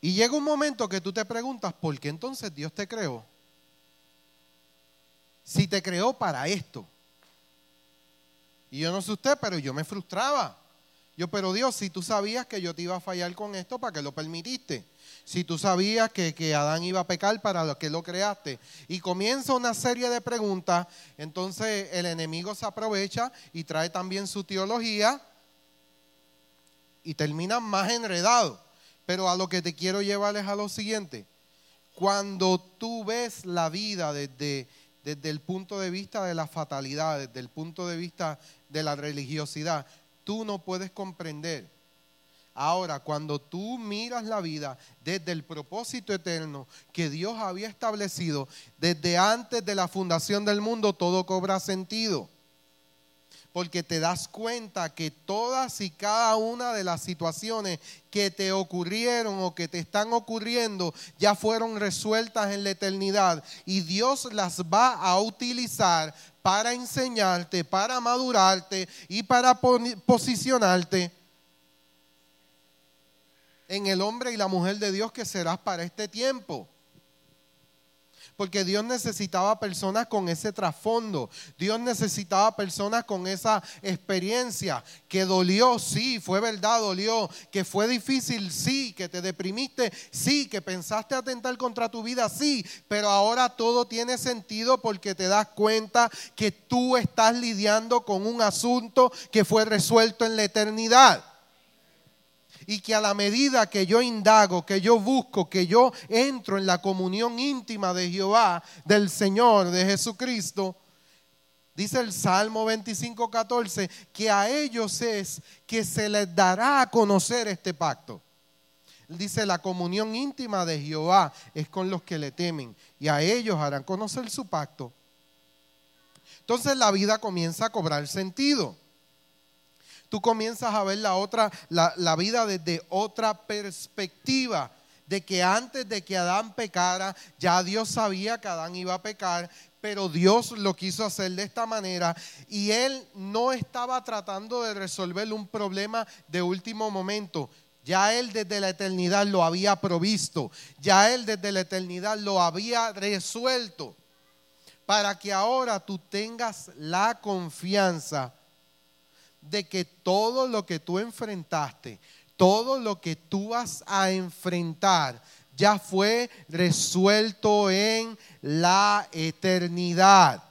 Y llega un momento que tú te preguntas, ¿por qué entonces Dios te creó? Si te creó para esto. Y yo no sé usted, pero yo me frustraba. Yo, pero Dios, si tú sabías que yo te iba a fallar con esto, ¿para qué lo permitiste? Si tú sabías que, que Adán iba a pecar, ¿para que lo creaste? Y comienza una serie de preguntas, entonces el enemigo se aprovecha y trae también su teología y termina más enredado. Pero a lo que te quiero llevar es a lo siguiente. Cuando tú ves la vida desde, desde el punto de vista de la fatalidad, desde el punto de vista de la religiosidad, tú no puedes comprender. Ahora, cuando tú miras la vida desde el propósito eterno que Dios había establecido, desde antes de la fundación del mundo, todo cobra sentido. Porque te das cuenta que todas y cada una de las situaciones que te ocurrieron o que te están ocurriendo ya fueron resueltas en la eternidad. Y Dios las va a utilizar para enseñarte, para madurarte y para posicionarte en el hombre y la mujer de Dios que serás para este tiempo porque Dios necesitaba personas con ese trasfondo. Dios necesitaba personas con esa experiencia que dolió, sí, fue verdad, dolió, que fue difícil, sí, que te deprimiste, sí, que pensaste atentar contra tu vida, sí, pero ahora todo tiene sentido porque te das cuenta que tú estás lidiando con un asunto que fue resuelto en la eternidad y que a la medida que yo indago, que yo busco, que yo entro en la comunión íntima de Jehová, del Señor, de Jesucristo, dice el Salmo 25, 14, que a ellos es que se les dará a conocer este pacto. Dice, la comunión íntima de Jehová es con los que le temen y a ellos harán conocer su pacto. Entonces la vida comienza a cobrar sentido tú comienzas a ver la, otra, la, vida desde otra perspectiva de que antes de que Adán pecara, ya Dios sabía que Adán iba a pecar, pero Dios lo quiso hacer de esta manera y él no estaba tratando de resolver un problema de último momento. Ya él desde la eternidad lo había provisto, ya él desde la eternidad lo había resuelto, para que ahora tú tengas la confianza de que todo lo que tú enfrentaste, todo lo que tú vas a enfrentar, ya fue resuelto en la eternidad.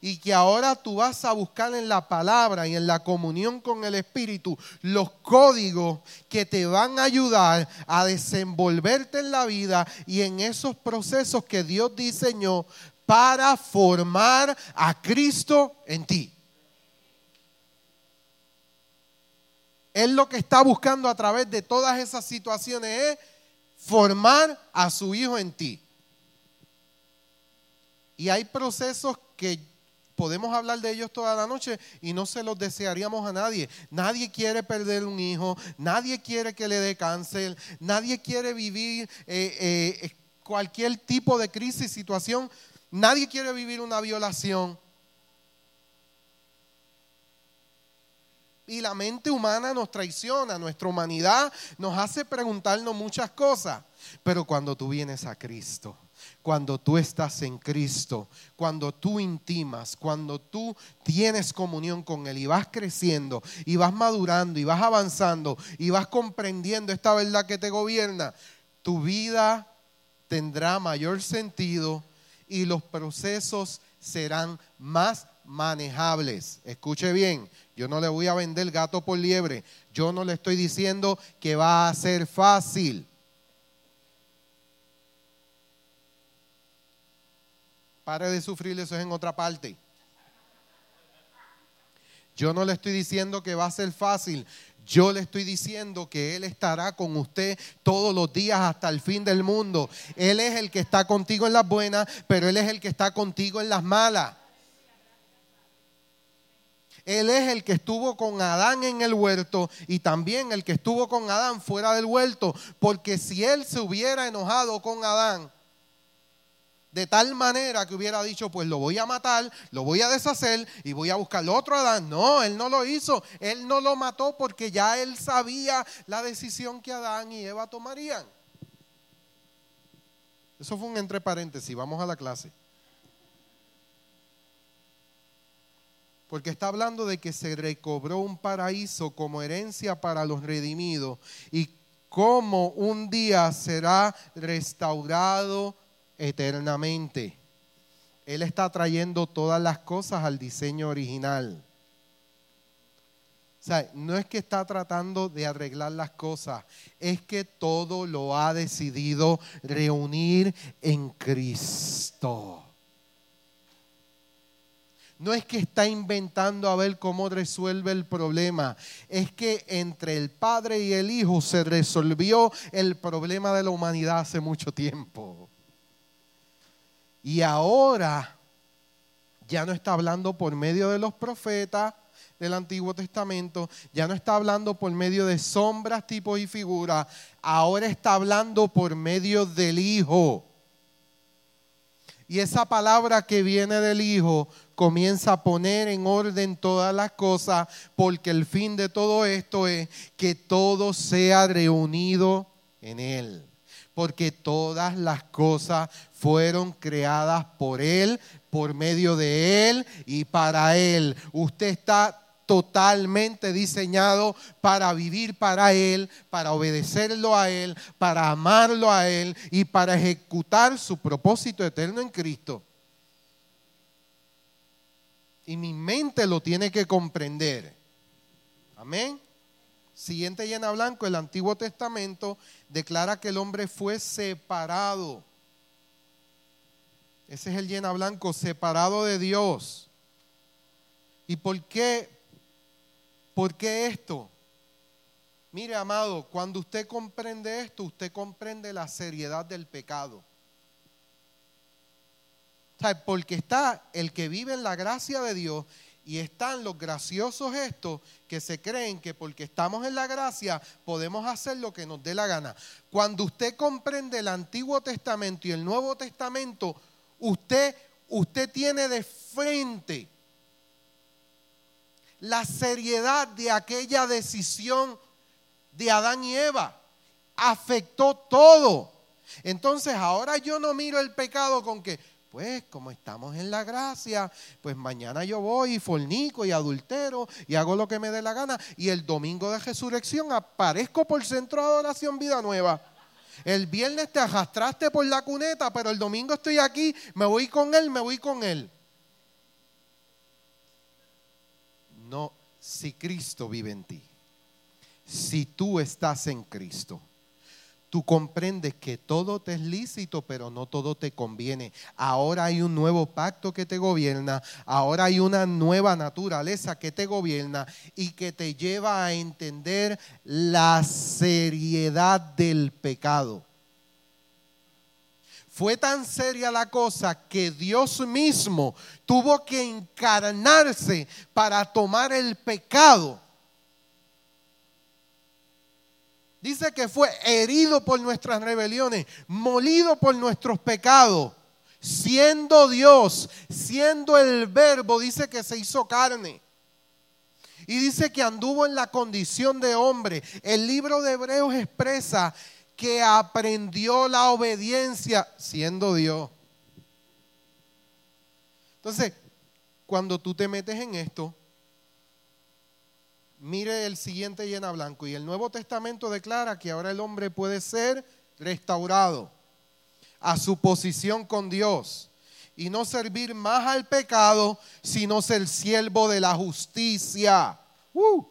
Y que ahora tú vas a buscar en la palabra y en la comunión con el Espíritu los códigos que te van a ayudar a desenvolverte en la vida y en esos procesos que Dios diseñó para formar a Cristo en ti. Él lo que está buscando a través de todas esas situaciones es formar a su hijo en ti. Y hay procesos que podemos hablar de ellos toda la noche y no se los desearíamos a nadie. Nadie quiere perder un hijo, nadie quiere que le dé cáncer, nadie quiere vivir eh, eh, cualquier tipo de crisis, situación, nadie quiere vivir una violación. Y la mente humana nos traiciona, nuestra humanidad nos hace preguntarnos muchas cosas. Pero cuando tú vienes a Cristo, cuando tú estás en Cristo, cuando tú intimas, cuando tú tienes comunión con Él y vas creciendo y vas madurando y vas avanzando y vas comprendiendo esta verdad que te gobierna, tu vida tendrá mayor sentido y los procesos serán más manejables. Escuche bien, yo no le voy a vender gato por liebre. Yo no le estoy diciendo que va a ser fácil. Pare de sufrir, eso es en otra parte. Yo no le estoy diciendo que va a ser fácil. Yo le estoy diciendo que Él estará con usted todos los días hasta el fin del mundo. Él es el que está contigo en las buenas, pero Él es el que está contigo en las malas. Él es el que estuvo con Adán en el huerto y también el que estuvo con Adán fuera del huerto. Porque si Él se hubiera enojado con Adán, de tal manera que hubiera dicho, pues lo voy a matar, lo voy a deshacer y voy a buscar otro Adán. No, él no lo hizo. Él no lo mató porque ya él sabía la decisión que Adán y Eva tomarían. Eso fue un entre paréntesis. Vamos a la clase. Porque está hablando de que se recobró un paraíso como herencia para los redimidos y cómo un día será restaurado eternamente. Él está trayendo todas las cosas al diseño original. O sea, no es que está tratando de arreglar las cosas, es que todo lo ha decidido reunir en Cristo. No es que está inventando a ver cómo resuelve el problema, es que entre el Padre y el Hijo se resolvió el problema de la humanidad hace mucho tiempo. Y ahora ya no está hablando por medio de los profetas del Antiguo Testamento, ya no está hablando por medio de sombras, tipos y figuras, ahora está hablando por medio del Hijo. Y esa palabra que viene del Hijo comienza a poner en orden todas las cosas, porque el fin de todo esto es que todo sea reunido en Él. Porque todas las cosas fueron creadas por Él, por medio de Él y para Él. Usted está totalmente diseñado para vivir para Él, para obedecerlo a Él, para amarlo a Él y para ejecutar su propósito eterno en Cristo. Y mi mente lo tiene que comprender. Amén. Siguiente llena blanco, el Antiguo Testamento declara que el hombre fue separado ese es el llena blanco, separado de Dios. ¿Y por qué? ¿Por qué esto? Mire, amado, cuando usted comprende esto, usted comprende la seriedad del pecado. Porque está el que vive en la gracia de Dios y están los graciosos estos que se creen que porque estamos en la gracia podemos hacer lo que nos dé la gana. Cuando usted comprende el Antiguo Testamento y el Nuevo Testamento, usted, usted tiene de frente la seriedad de aquella decisión de Adán y Eva. Afectó todo. Entonces ahora yo no miro el pecado con que, pues como estamos en la gracia, pues mañana yo voy y fornico y adultero y hago lo que me dé la gana y el domingo de resurrección aparezco por centro de adoración vida nueva. El viernes te arrastraste por la cuneta, pero el domingo estoy aquí, me voy con él, me voy con él. No, si Cristo vive en ti, si tú estás en Cristo tú comprendes que todo te es lícito, pero no todo te conviene. Ahora hay un nuevo pacto que te gobierna, ahora hay una nueva naturaleza que te gobierna y que te lleva a entender la seriedad del pecado. Fue tan seria la cosa que Dios mismo tuvo que encarnarse para tomar el pecado Dice que fue herido por nuestras rebeliones, molido por nuestros pecados. Siendo Dios, siendo el verbo, dice que se hizo carne. Y dice que anduvo en la condición de hombre. El libro de Hebreos expresa que aprendió la obediencia siendo Dios. Entonces, cuando tú te metes en esto, Mire el siguiente llena blanco. Y el Nuevo Testamento declara que ahora el hombre puede ser restaurado a su posición con Dios y no servir más al pecado, sino ser siervo de la justicia. Uh.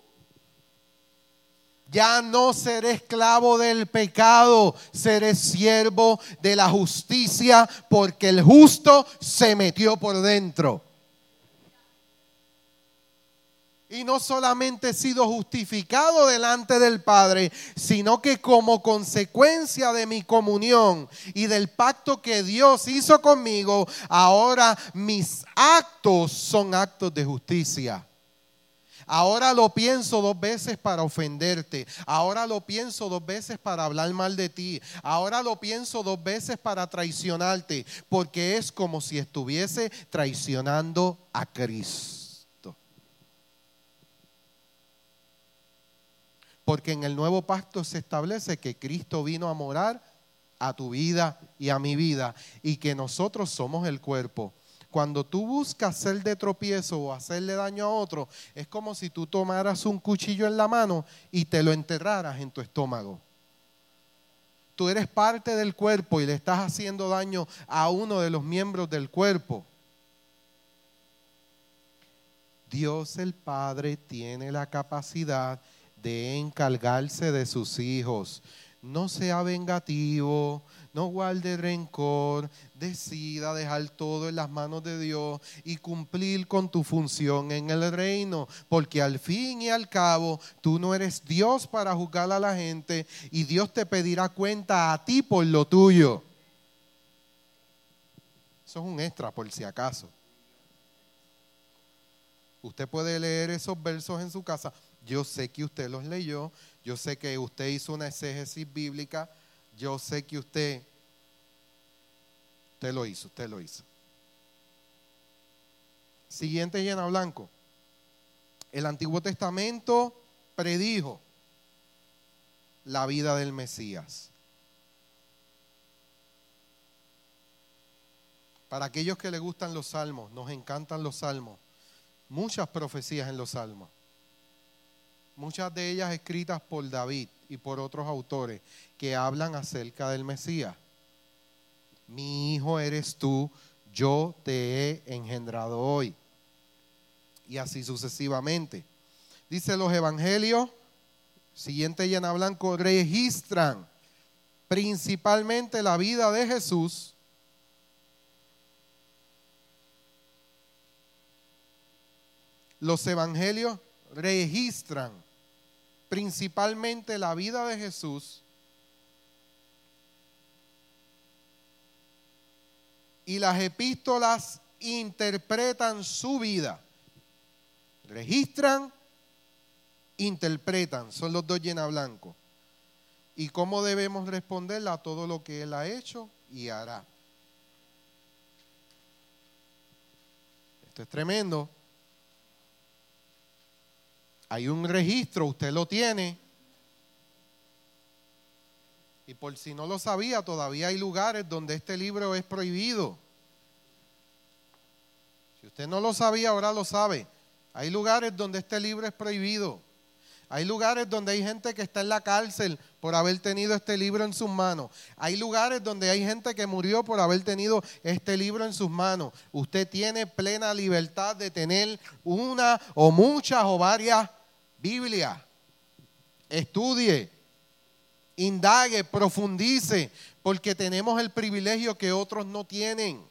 Ya no seré esclavo del pecado, seré siervo de la justicia, porque el justo se metió por dentro. Y no solamente he sido justificado delante del Padre, sino que como consecuencia de mi comunión y del pacto que Dios hizo conmigo, ahora mis actos son actos de justicia. Ahora lo pienso dos veces para ofenderte. Ahora lo pienso dos veces para hablar mal de ti. Ahora lo pienso dos veces para traicionarte. Porque es como si estuviese traicionando a Cristo. Porque en el nuevo pacto se establece que Cristo vino a morar a tu vida y a mi vida y que nosotros somos el cuerpo. Cuando tú buscas hacer de tropiezo o hacerle daño a otro, es como si tú tomaras un cuchillo en la mano y te lo enterraras en tu estómago. Tú eres parte del cuerpo y le estás haciendo daño a uno de los miembros del cuerpo. Dios el Padre tiene la capacidad de encargarse de sus hijos. No sea vengativo, no guarde rencor, decida dejar todo en las manos de Dios y cumplir con tu función en el reino, porque al fin y al cabo tú no eres Dios para juzgar a la gente y Dios te pedirá cuenta a ti por lo tuyo. Eso es un extra por si acaso. Usted puede leer esos versos en su casa. Yo sé que usted los leyó, yo sé que usted hizo una exégesis bíblica, yo sé que usted, usted lo hizo, usted lo hizo. Siguiente llena blanco. El Antiguo Testamento predijo la vida del Mesías. Para aquellos que le gustan los salmos, nos encantan los salmos, muchas profecías en los salmos muchas de ellas escritas por David y por otros autores que hablan acerca del Mesías. Mi hijo eres tú, yo te he engendrado hoy. Y así sucesivamente. Dice los evangelios, siguiente llena blanco, registran principalmente la vida de Jesús. Los evangelios registran principalmente la vida de Jesús y las epístolas interpretan su vida. Registran, interpretan, son los dos llena blanco. ¿Y cómo debemos responderle a todo lo que Él ha hecho y hará? Esto es tremendo. Hay un registro, usted lo tiene. Y por si no lo sabía, todavía hay lugares donde este libro es prohibido. Si usted no lo sabía, ahora lo sabe. Hay lugares donde este libro es prohibido. Hay lugares donde hay gente que está en la cárcel por haber tenido este libro en sus manos. Hay lugares donde hay gente que murió por haber tenido este libro en sus manos. Usted tiene plena libertad de tener una o muchas o varias Biblia. Estudie, indague, profundice, porque tenemos el privilegio que otros no tienen.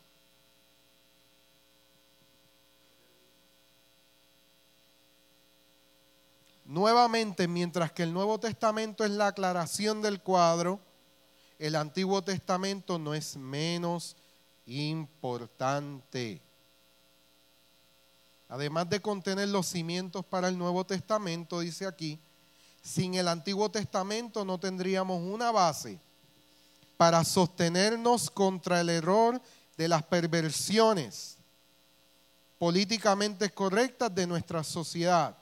Nuevamente, mientras que el Nuevo Testamento es la aclaración del cuadro, el Antiguo Testamento no es menos importante. Además de contener los cimientos para el Nuevo Testamento, dice aquí, sin el Antiguo Testamento no tendríamos una base para sostenernos contra el error de las perversiones políticamente correctas de nuestra sociedad,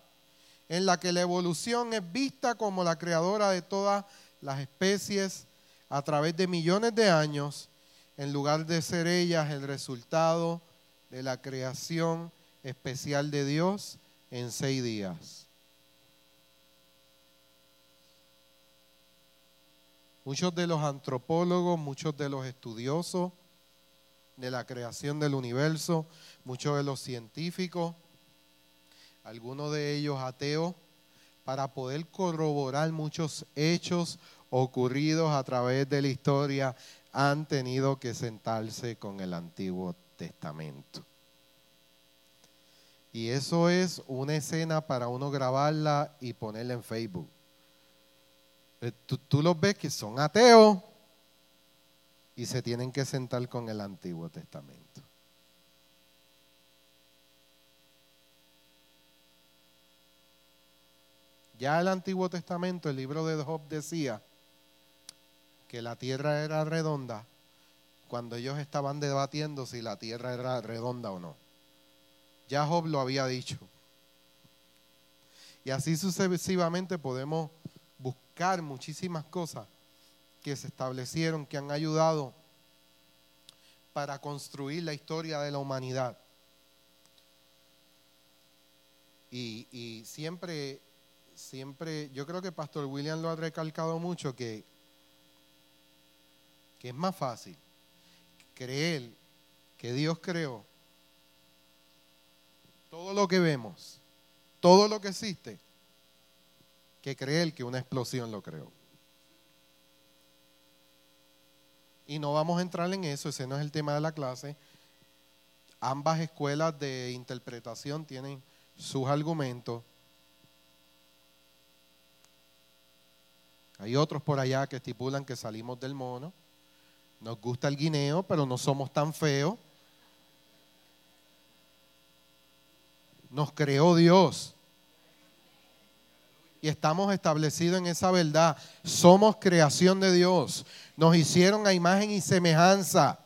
en la que la evolución es vista como la creadora de todas las especies a través de millones de años, en lugar de ser ellas el resultado de la creación especial de Dios en seis días. Muchos de los antropólogos, muchos de los estudiosos de la creación del universo, muchos de los científicos, algunos de ellos ateos, para poder corroborar muchos hechos ocurridos a través de la historia, han tenido que sentarse con el Antiguo Testamento. Y eso es una escena para uno grabarla y ponerla en Facebook. Eh, Tú, tú los ves que son ateos y se tienen que sentar con el Antiguo Testamento. Ya el Antiguo Testamento, el libro de Job decía que la tierra era redonda cuando ellos estaban debatiendo si la tierra era redonda o no. Ya Job lo había dicho. Y así sucesivamente podemos muchísimas cosas que se establecieron, que han ayudado para construir la historia de la humanidad. Y, y siempre, siempre, yo creo que Pastor William lo ha recalcado mucho, que, que es más fácil creer que Dios creó todo lo que vemos, todo lo que existe, que creer que una explosión lo creó. Y no vamos a entrar en eso, ese no es el tema de la clase. Ambas escuelas de interpretación tienen sus argumentos. Hay otros por allá que estipulan que salimos del mono. Nos gusta el guineo, pero no somos tan feos. Nos creó Dios. Y estamos establecidos en esa verdad. Somos creación de Dios. Nos hicieron a imagen y semejanza.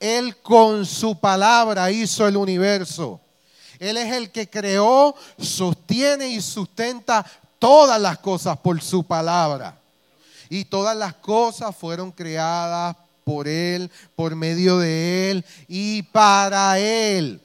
Él con su palabra hizo el universo. Él es el que creó, sostiene y sustenta todas las cosas por su palabra. Y todas las cosas fueron creadas por Él, por medio de Él y para Él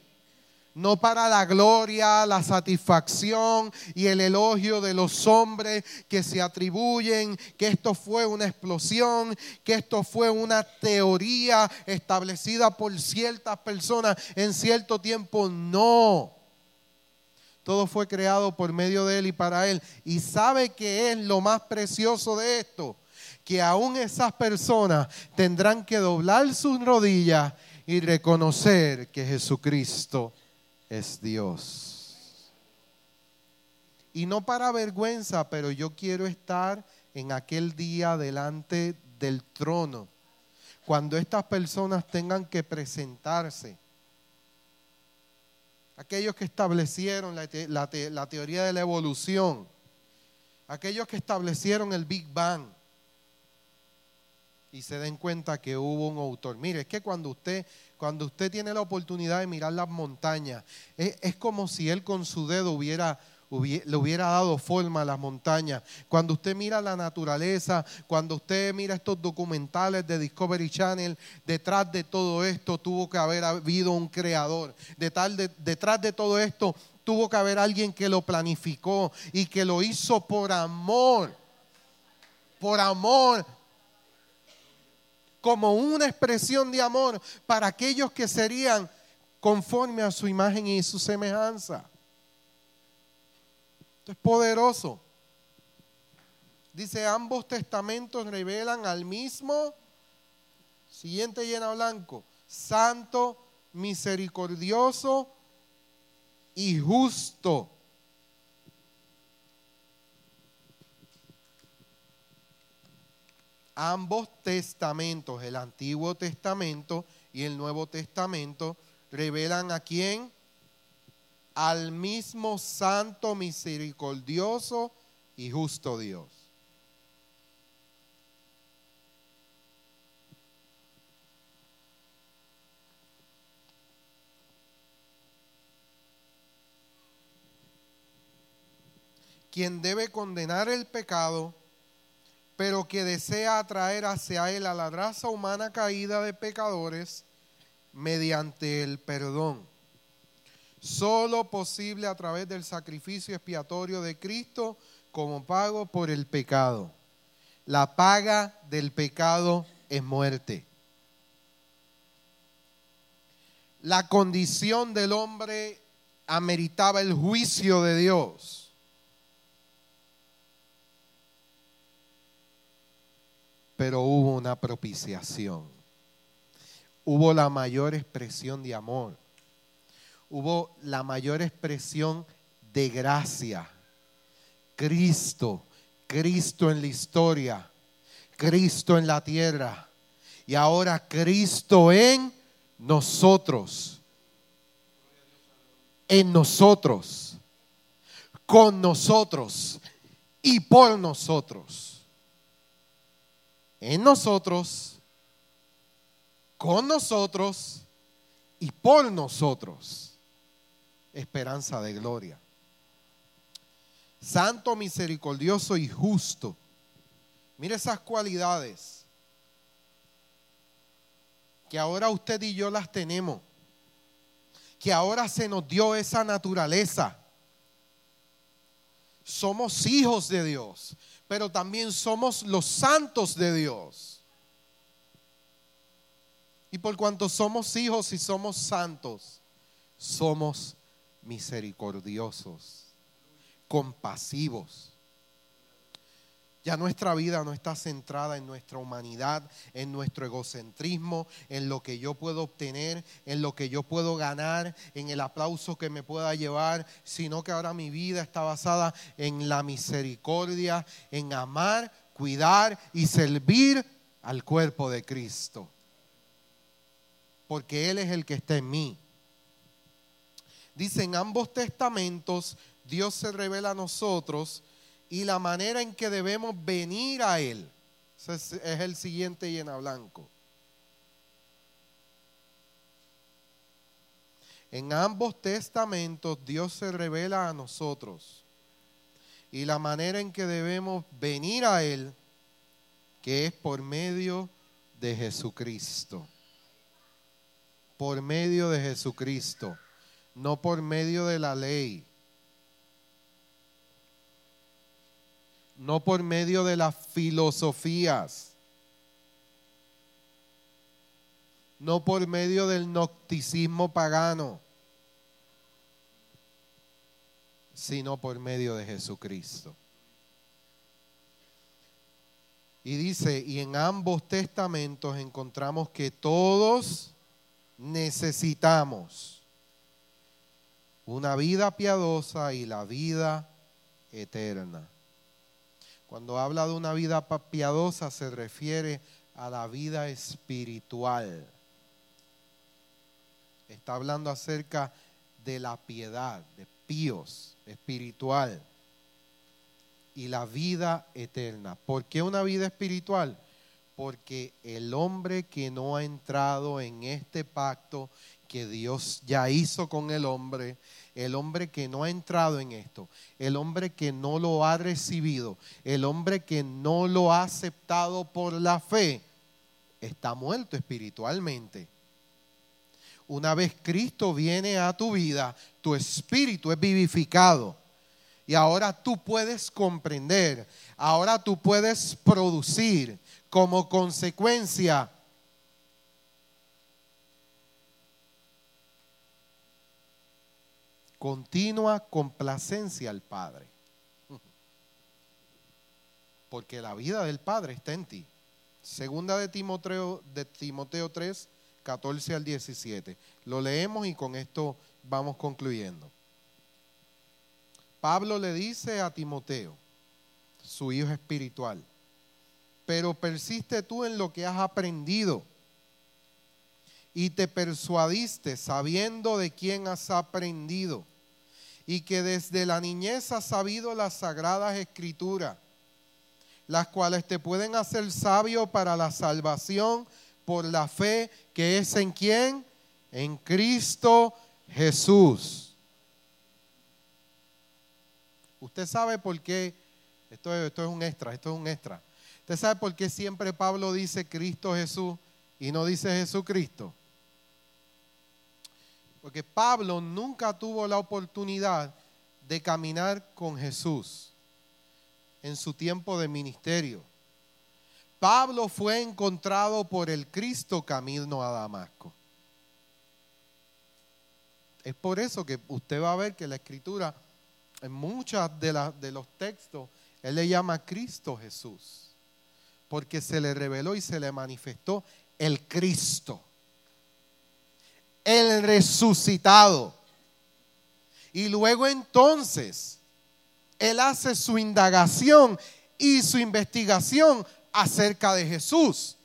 no para la gloria, la satisfacción y el elogio de los hombres que se atribuyen que esto fue una explosión, que esto fue una teoría establecida por ciertas personas en cierto tiempo. No. Todo fue creado por medio de Él y para Él. Y sabe que es lo más precioso de esto, que aún esas personas tendrán que doblar sus rodillas y reconocer que Jesucristo es Dios. Y no para vergüenza, pero yo quiero estar en aquel día delante del trono, cuando estas personas tengan que presentarse. Aquellos que establecieron la, la teoría de la evolución, aquellos que establecieron el Big Bang, y se den cuenta que hubo un autor. Mire, es que cuando usted, cuando usted tiene la oportunidad de mirar las montañas, es, es como si él con su dedo le hubiera dado forma a las montañas. Cuando usted mira la naturaleza, cuando usted mira estos documentales de Discovery Channel, detrás de todo esto tuvo que haber habido un creador. Detrás de todo esto tuvo que haber alguien que lo planificó y que lo hizo por amor. Por amor como una expresión de amor para aquellos que serían conforme a su imagen y su semejanza. Esto es poderoso. Dice, ambos testamentos revelan al mismo, siguiente llena blanco, santo, misericordioso y justo. Ambos testamentos, el Antiguo Testamento y el Nuevo Testamento, revelan a quién? Al mismo santo, misericordioso y justo Dios. Quien debe condenar el pecado pero que desea atraer hacia él a la raza humana caída de pecadores mediante el perdón. Solo posible a través del sacrificio expiatorio de Cristo como pago por el pecado. La paga del pecado es muerte. La condición del hombre ameritaba el juicio de Dios. Pero hubo una propiciación. Hubo la mayor expresión de amor. hubo la mayor expresión de gracia. Cristo, Cristo en la historia, Cristo en la tierra y ahora Cristo en nosotros. En nosotros, con nosotros y por nosotros. En nosotros, con nosotros y por nosotros. Esperanza de gloria. Santo, misericordioso y justo. Mire esas cualidades que ahora usted y yo las tenemos. Que ahora se nos dio esa naturaleza. Somos hijos de Dios, pero también somos los santos de Dios. Y por cuanto somos hijos y somos santos, somos misericordiosos, compasivos. Ya nuestra vida no está centrada en nuestra humanidad, en nuestro egocentrismo, en lo que yo puedo obtener, en lo que yo puedo ganar, en el aplauso que me pueda llevar, sino que ahora mi vida está basada en la misericordia, en amar, cuidar y servir al cuerpo de Cristo porque Él es el que está en mí. Dice, en ambos testamentos Dios se revela a nosotros y la manera en que debemos venir a Él. Es el siguiente llena blanco. En ambos testamentos Dios se revela a nosotros y la manera en que debemos venir a Él, que es por medio de Jesucristo por medio de Jesucristo, no por medio de la ley, no por medio de las filosofías, no por medio del nocticismo pagano, sino por medio de Jesucristo. Y dice, y en ambos testamentos encontramos que todos necesitamos una vida piadosa y la vida eterna. Cuando habla de una vida piadosa se refiere a la vida espiritual. Está hablando acerca de la piedad, de píos, espiritual. Y la vida eterna. ¿Por qué una vida espiritual? porque el hombre que no ha entrado en este pacto que Dios ya hizo con el hombre, el hombre que no ha entrado en esto, el hombre que no lo ha recibido, el hombre que no lo ha aceptado por la fe, está muerto espiritualmente. Una vez Cristo viene a tu vida, tu espíritu es vivificado. Y ahora tú puedes comprender, ahora tú puedes producir, como consecuencia continua complacencia al Padre. Porque la vida del Padre está en ti. Segunda de Timoteo, de Timoteo 3, 14 al 17. Lo leemos y con esto vamos concluyendo. Pablo le dice a Timoteo, su hijo espiritual, pero persiste tú en lo que has aprendido y te persuadiste sabiendo de quién has aprendido y que desde la niñez has sabido las sagradas escrituras, las cuales te pueden hacer sabio para la salvación por la fe que es en quién? En Cristo Jesús. Usted sabe por qué, esto, esto es un extra, esto es un extra. ¿Usted sabe por qué siempre Pablo dice Cristo Jesús y no dice Jesucristo? Porque Pablo nunca tuvo la oportunidad de caminar con Jesús en su tiempo de ministerio. Pablo fue encontrado por el Cristo camino a Damasco. Es por eso que usted va a ver que la escritura, en muchos de, de los textos, él le llama Cristo Jesús porque se le reveló y se le manifestó el Cristo, el resucitado, Y luego entonces, él hace su indagación y su investigación acerca de Jesús.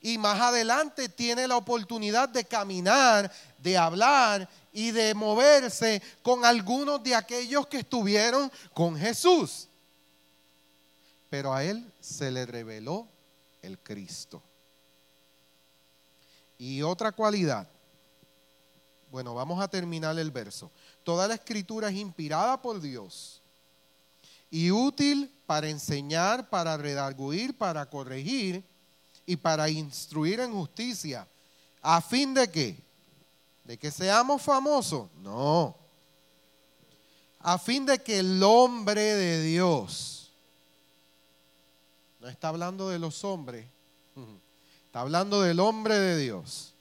Y más adelante tiene la oportunidad de caminar, de hablar y de moverse con algunos de aquellos que estuvieron con Jesús. Pero a él se le reveló el Cristo. Y otra cualidad, bueno, vamos a terminar el verso. Toda la escritura es inspirada por Dios y útil para enseñar, para redarguir, para corregir y para instruir en justicia. ¿A fin de qué? ¿De que seamos famosos? No. A fin de que el hombre de Dios, no está hablando de los hombres, está hablando del hombre de Dios,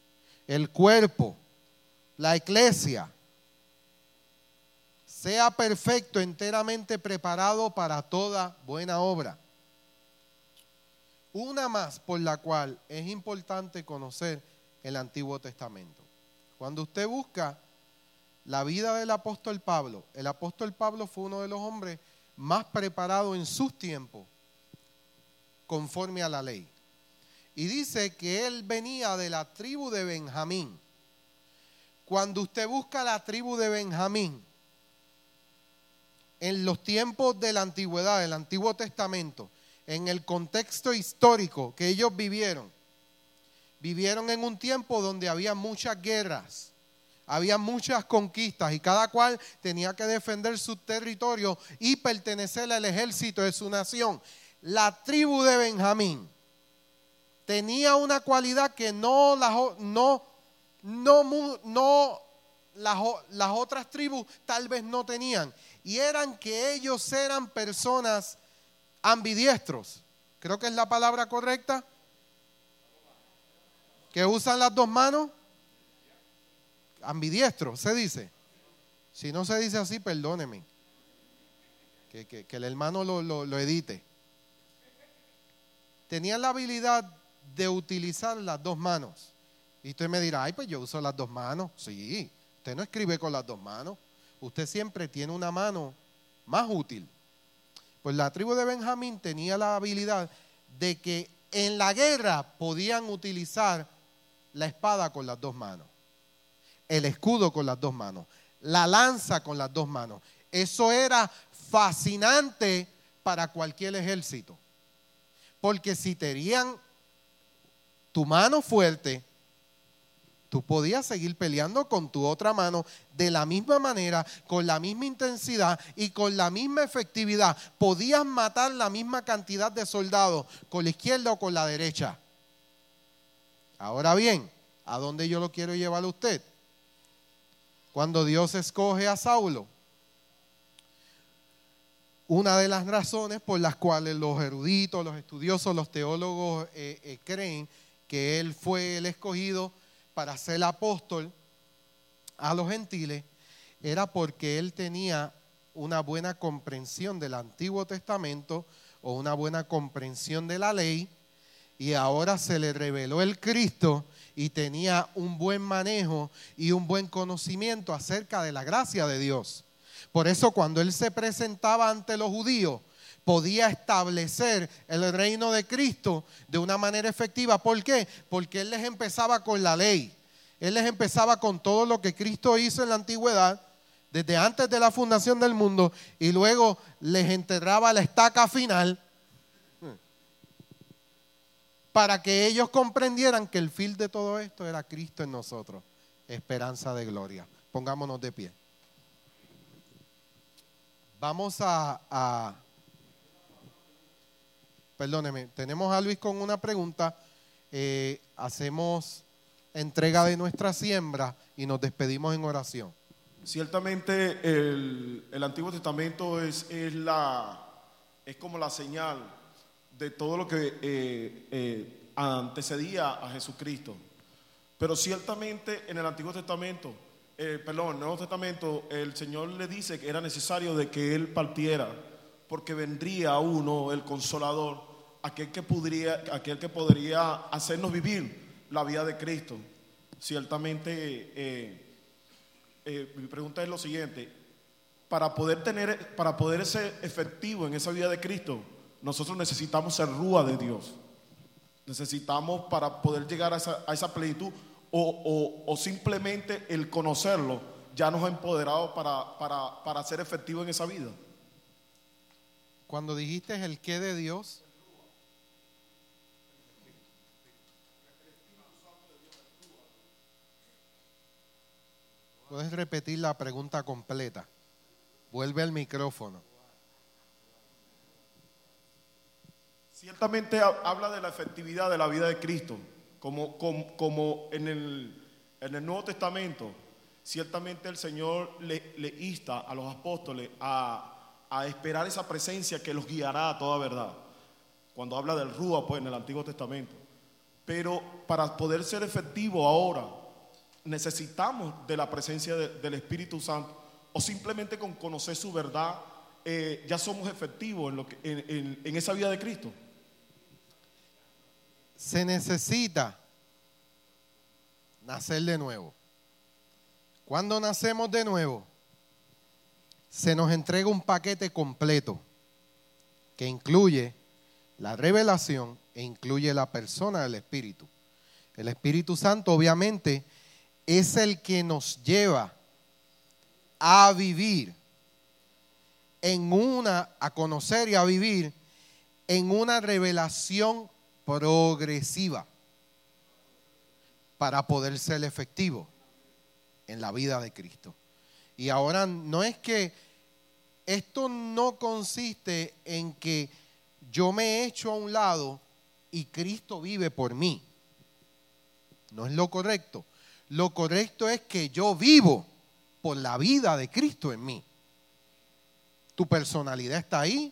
el cuerpo, la iglesia, sea perfecto, enteramente preparado para toda buena obra. Una más por la cual es importante conocer el Antiguo Testamento. Cuando usted busca la vida del apóstol Pablo, el apóstol Pablo fue uno de los hombres más preparados en sus tiempos conforme a la ley. Y dice que él venía de la tribu de Benjamín. Cuando usted busca la tribu de Benjamín, en los tiempos de la antigüedad, del Antiguo Testamento, en el contexto histórico que ellos vivieron, vivieron en un tiempo donde había muchas guerras, había muchas conquistas y cada cual tenía que defender su territorio y pertenecer al ejército de su nación. La tribu de Benjamín tenía una cualidad que no, no, no, no las, las otras tribus tal vez no tenían y eran que ellos eran personas ambidiestros. Creo que es la palabra correcta. Que usan las dos manos. Ambidiestro, se dice. Si no se dice así, perdóneme. Que, el hermano lo, lo edite. Tenían la habilidad de utilizar las dos manos. Y usted me dirá, ay, pues yo uso las dos manos. Sí, usted no escribe con las dos manos usted siempre tiene una mano más útil. Pues la tribu de Benjamín tenía la habilidad de que en la guerra podían utilizar la espada con las dos manos, el escudo con las dos manos, la lanza con las dos manos. Eso era fascinante para cualquier ejército. Porque si tenían tu mano fuerte, tú podías seguir peleando con tu otra mano de la misma manera, con la misma intensidad y con la misma efectividad. Podías matar la misma cantidad de soldados con la izquierda o con la derecha. Ahora bien, ¿a dónde yo lo quiero llevar a usted? Cuando Dios escoge a Saulo, una de las razones por las cuales los eruditos, los estudiosos, los teólogos eh, eh, creen que él fue el escogido para ser apóstol a los gentiles era porque él tenía una buena comprensión del Antiguo Testamento o una buena comprensión de la ley y ahora se le reveló el Cristo y tenía un buen manejo y un buen conocimiento acerca de la gracia de Dios. Por eso cuando él se presentaba ante los judíos, podía establecer el reino de Cristo de una manera efectiva. ¿Por qué? Porque Él les empezaba con la ley. Él les empezaba con todo lo que Cristo hizo en la antigüedad, desde antes de la fundación del mundo, y luego les enterraba la estaca final para que ellos comprendieran que el fin de todo esto era Cristo en nosotros, esperanza de gloria. Pongámonos de pie. Vamos a perdóneme, tenemos a Luis con una pregunta. Eh, hacemos entrega de nuestra siembra y nos despedimos en oración. Ciertamente el, Antiguo Testamento es, es, la, es como la señal de todo lo que eh, eh, antecedía a Jesucristo. Pero ciertamente en el Antiguo Testamento, perdón, en el Nuevo Testamento, el Señor le dice que era necesario de que Él partiera, porque vendría uno, el consolador, aquel que podría, aquel que podría hacernos vivir la vida de Cristo. Ciertamente, eh, eh, mi pregunta es lo siguiente. Para poder, tener, para poder ser efectivo en esa vida de Cristo, nosotros necesitamos ser rúa de Dios. Necesitamos para poder llegar a esa, a esa plenitud o, o, o, simplemente el conocerlo ya nos ha empoderado para, para, para ser efectivo en esa vida. Cuando dijiste el qué de Dios, Puedes repetir la pregunta completa. Vuelve al micrófono. Ciertamente habla de la efectividad de la vida de Cristo, como, en, el, Nuevo Testamento. Ciertamente el Señor le, le insta a los apóstoles a, a, esperar esa presencia que los guiará a toda verdad. Cuando habla del Rúa, pues en el Antiguo Testamento. Pero para poder ser efectivo ahora, necesitamos de la presencia de, del Espíritu Santo o simplemente con conocer su verdad eh, ya somos efectivos en, lo que, en, en, en esa vida de Cristo? Se necesita nacer de nuevo. Cuando nacemos de nuevo, se nos entrega un paquete completo que incluye la revelación e incluye la persona del Espíritu. El Espíritu Santo obviamente es el que nos lleva a vivir en una, a conocer y a vivir en una revelación progresiva para poder ser efectivo en la vida de Cristo. Y ahora no es que esto no consiste en que yo me he hecho a un lado y Cristo vive por mí. No es lo correcto. Lo correcto es que yo vivo por la vida de Cristo en mí. Tu personalidad está ahí,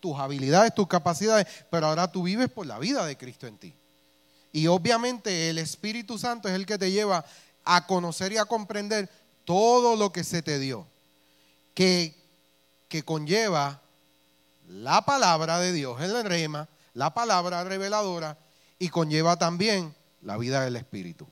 tus habilidades, tus capacidades, pero ahora tú vives por la vida de Cristo en ti. Y obviamente el Espíritu Santo es el que te lleva a conocer y a comprender todo lo que se te dio, que, que conlleva la palabra de Dios, el rema, la palabra reveladora, y conlleva también la vida del Espíritu.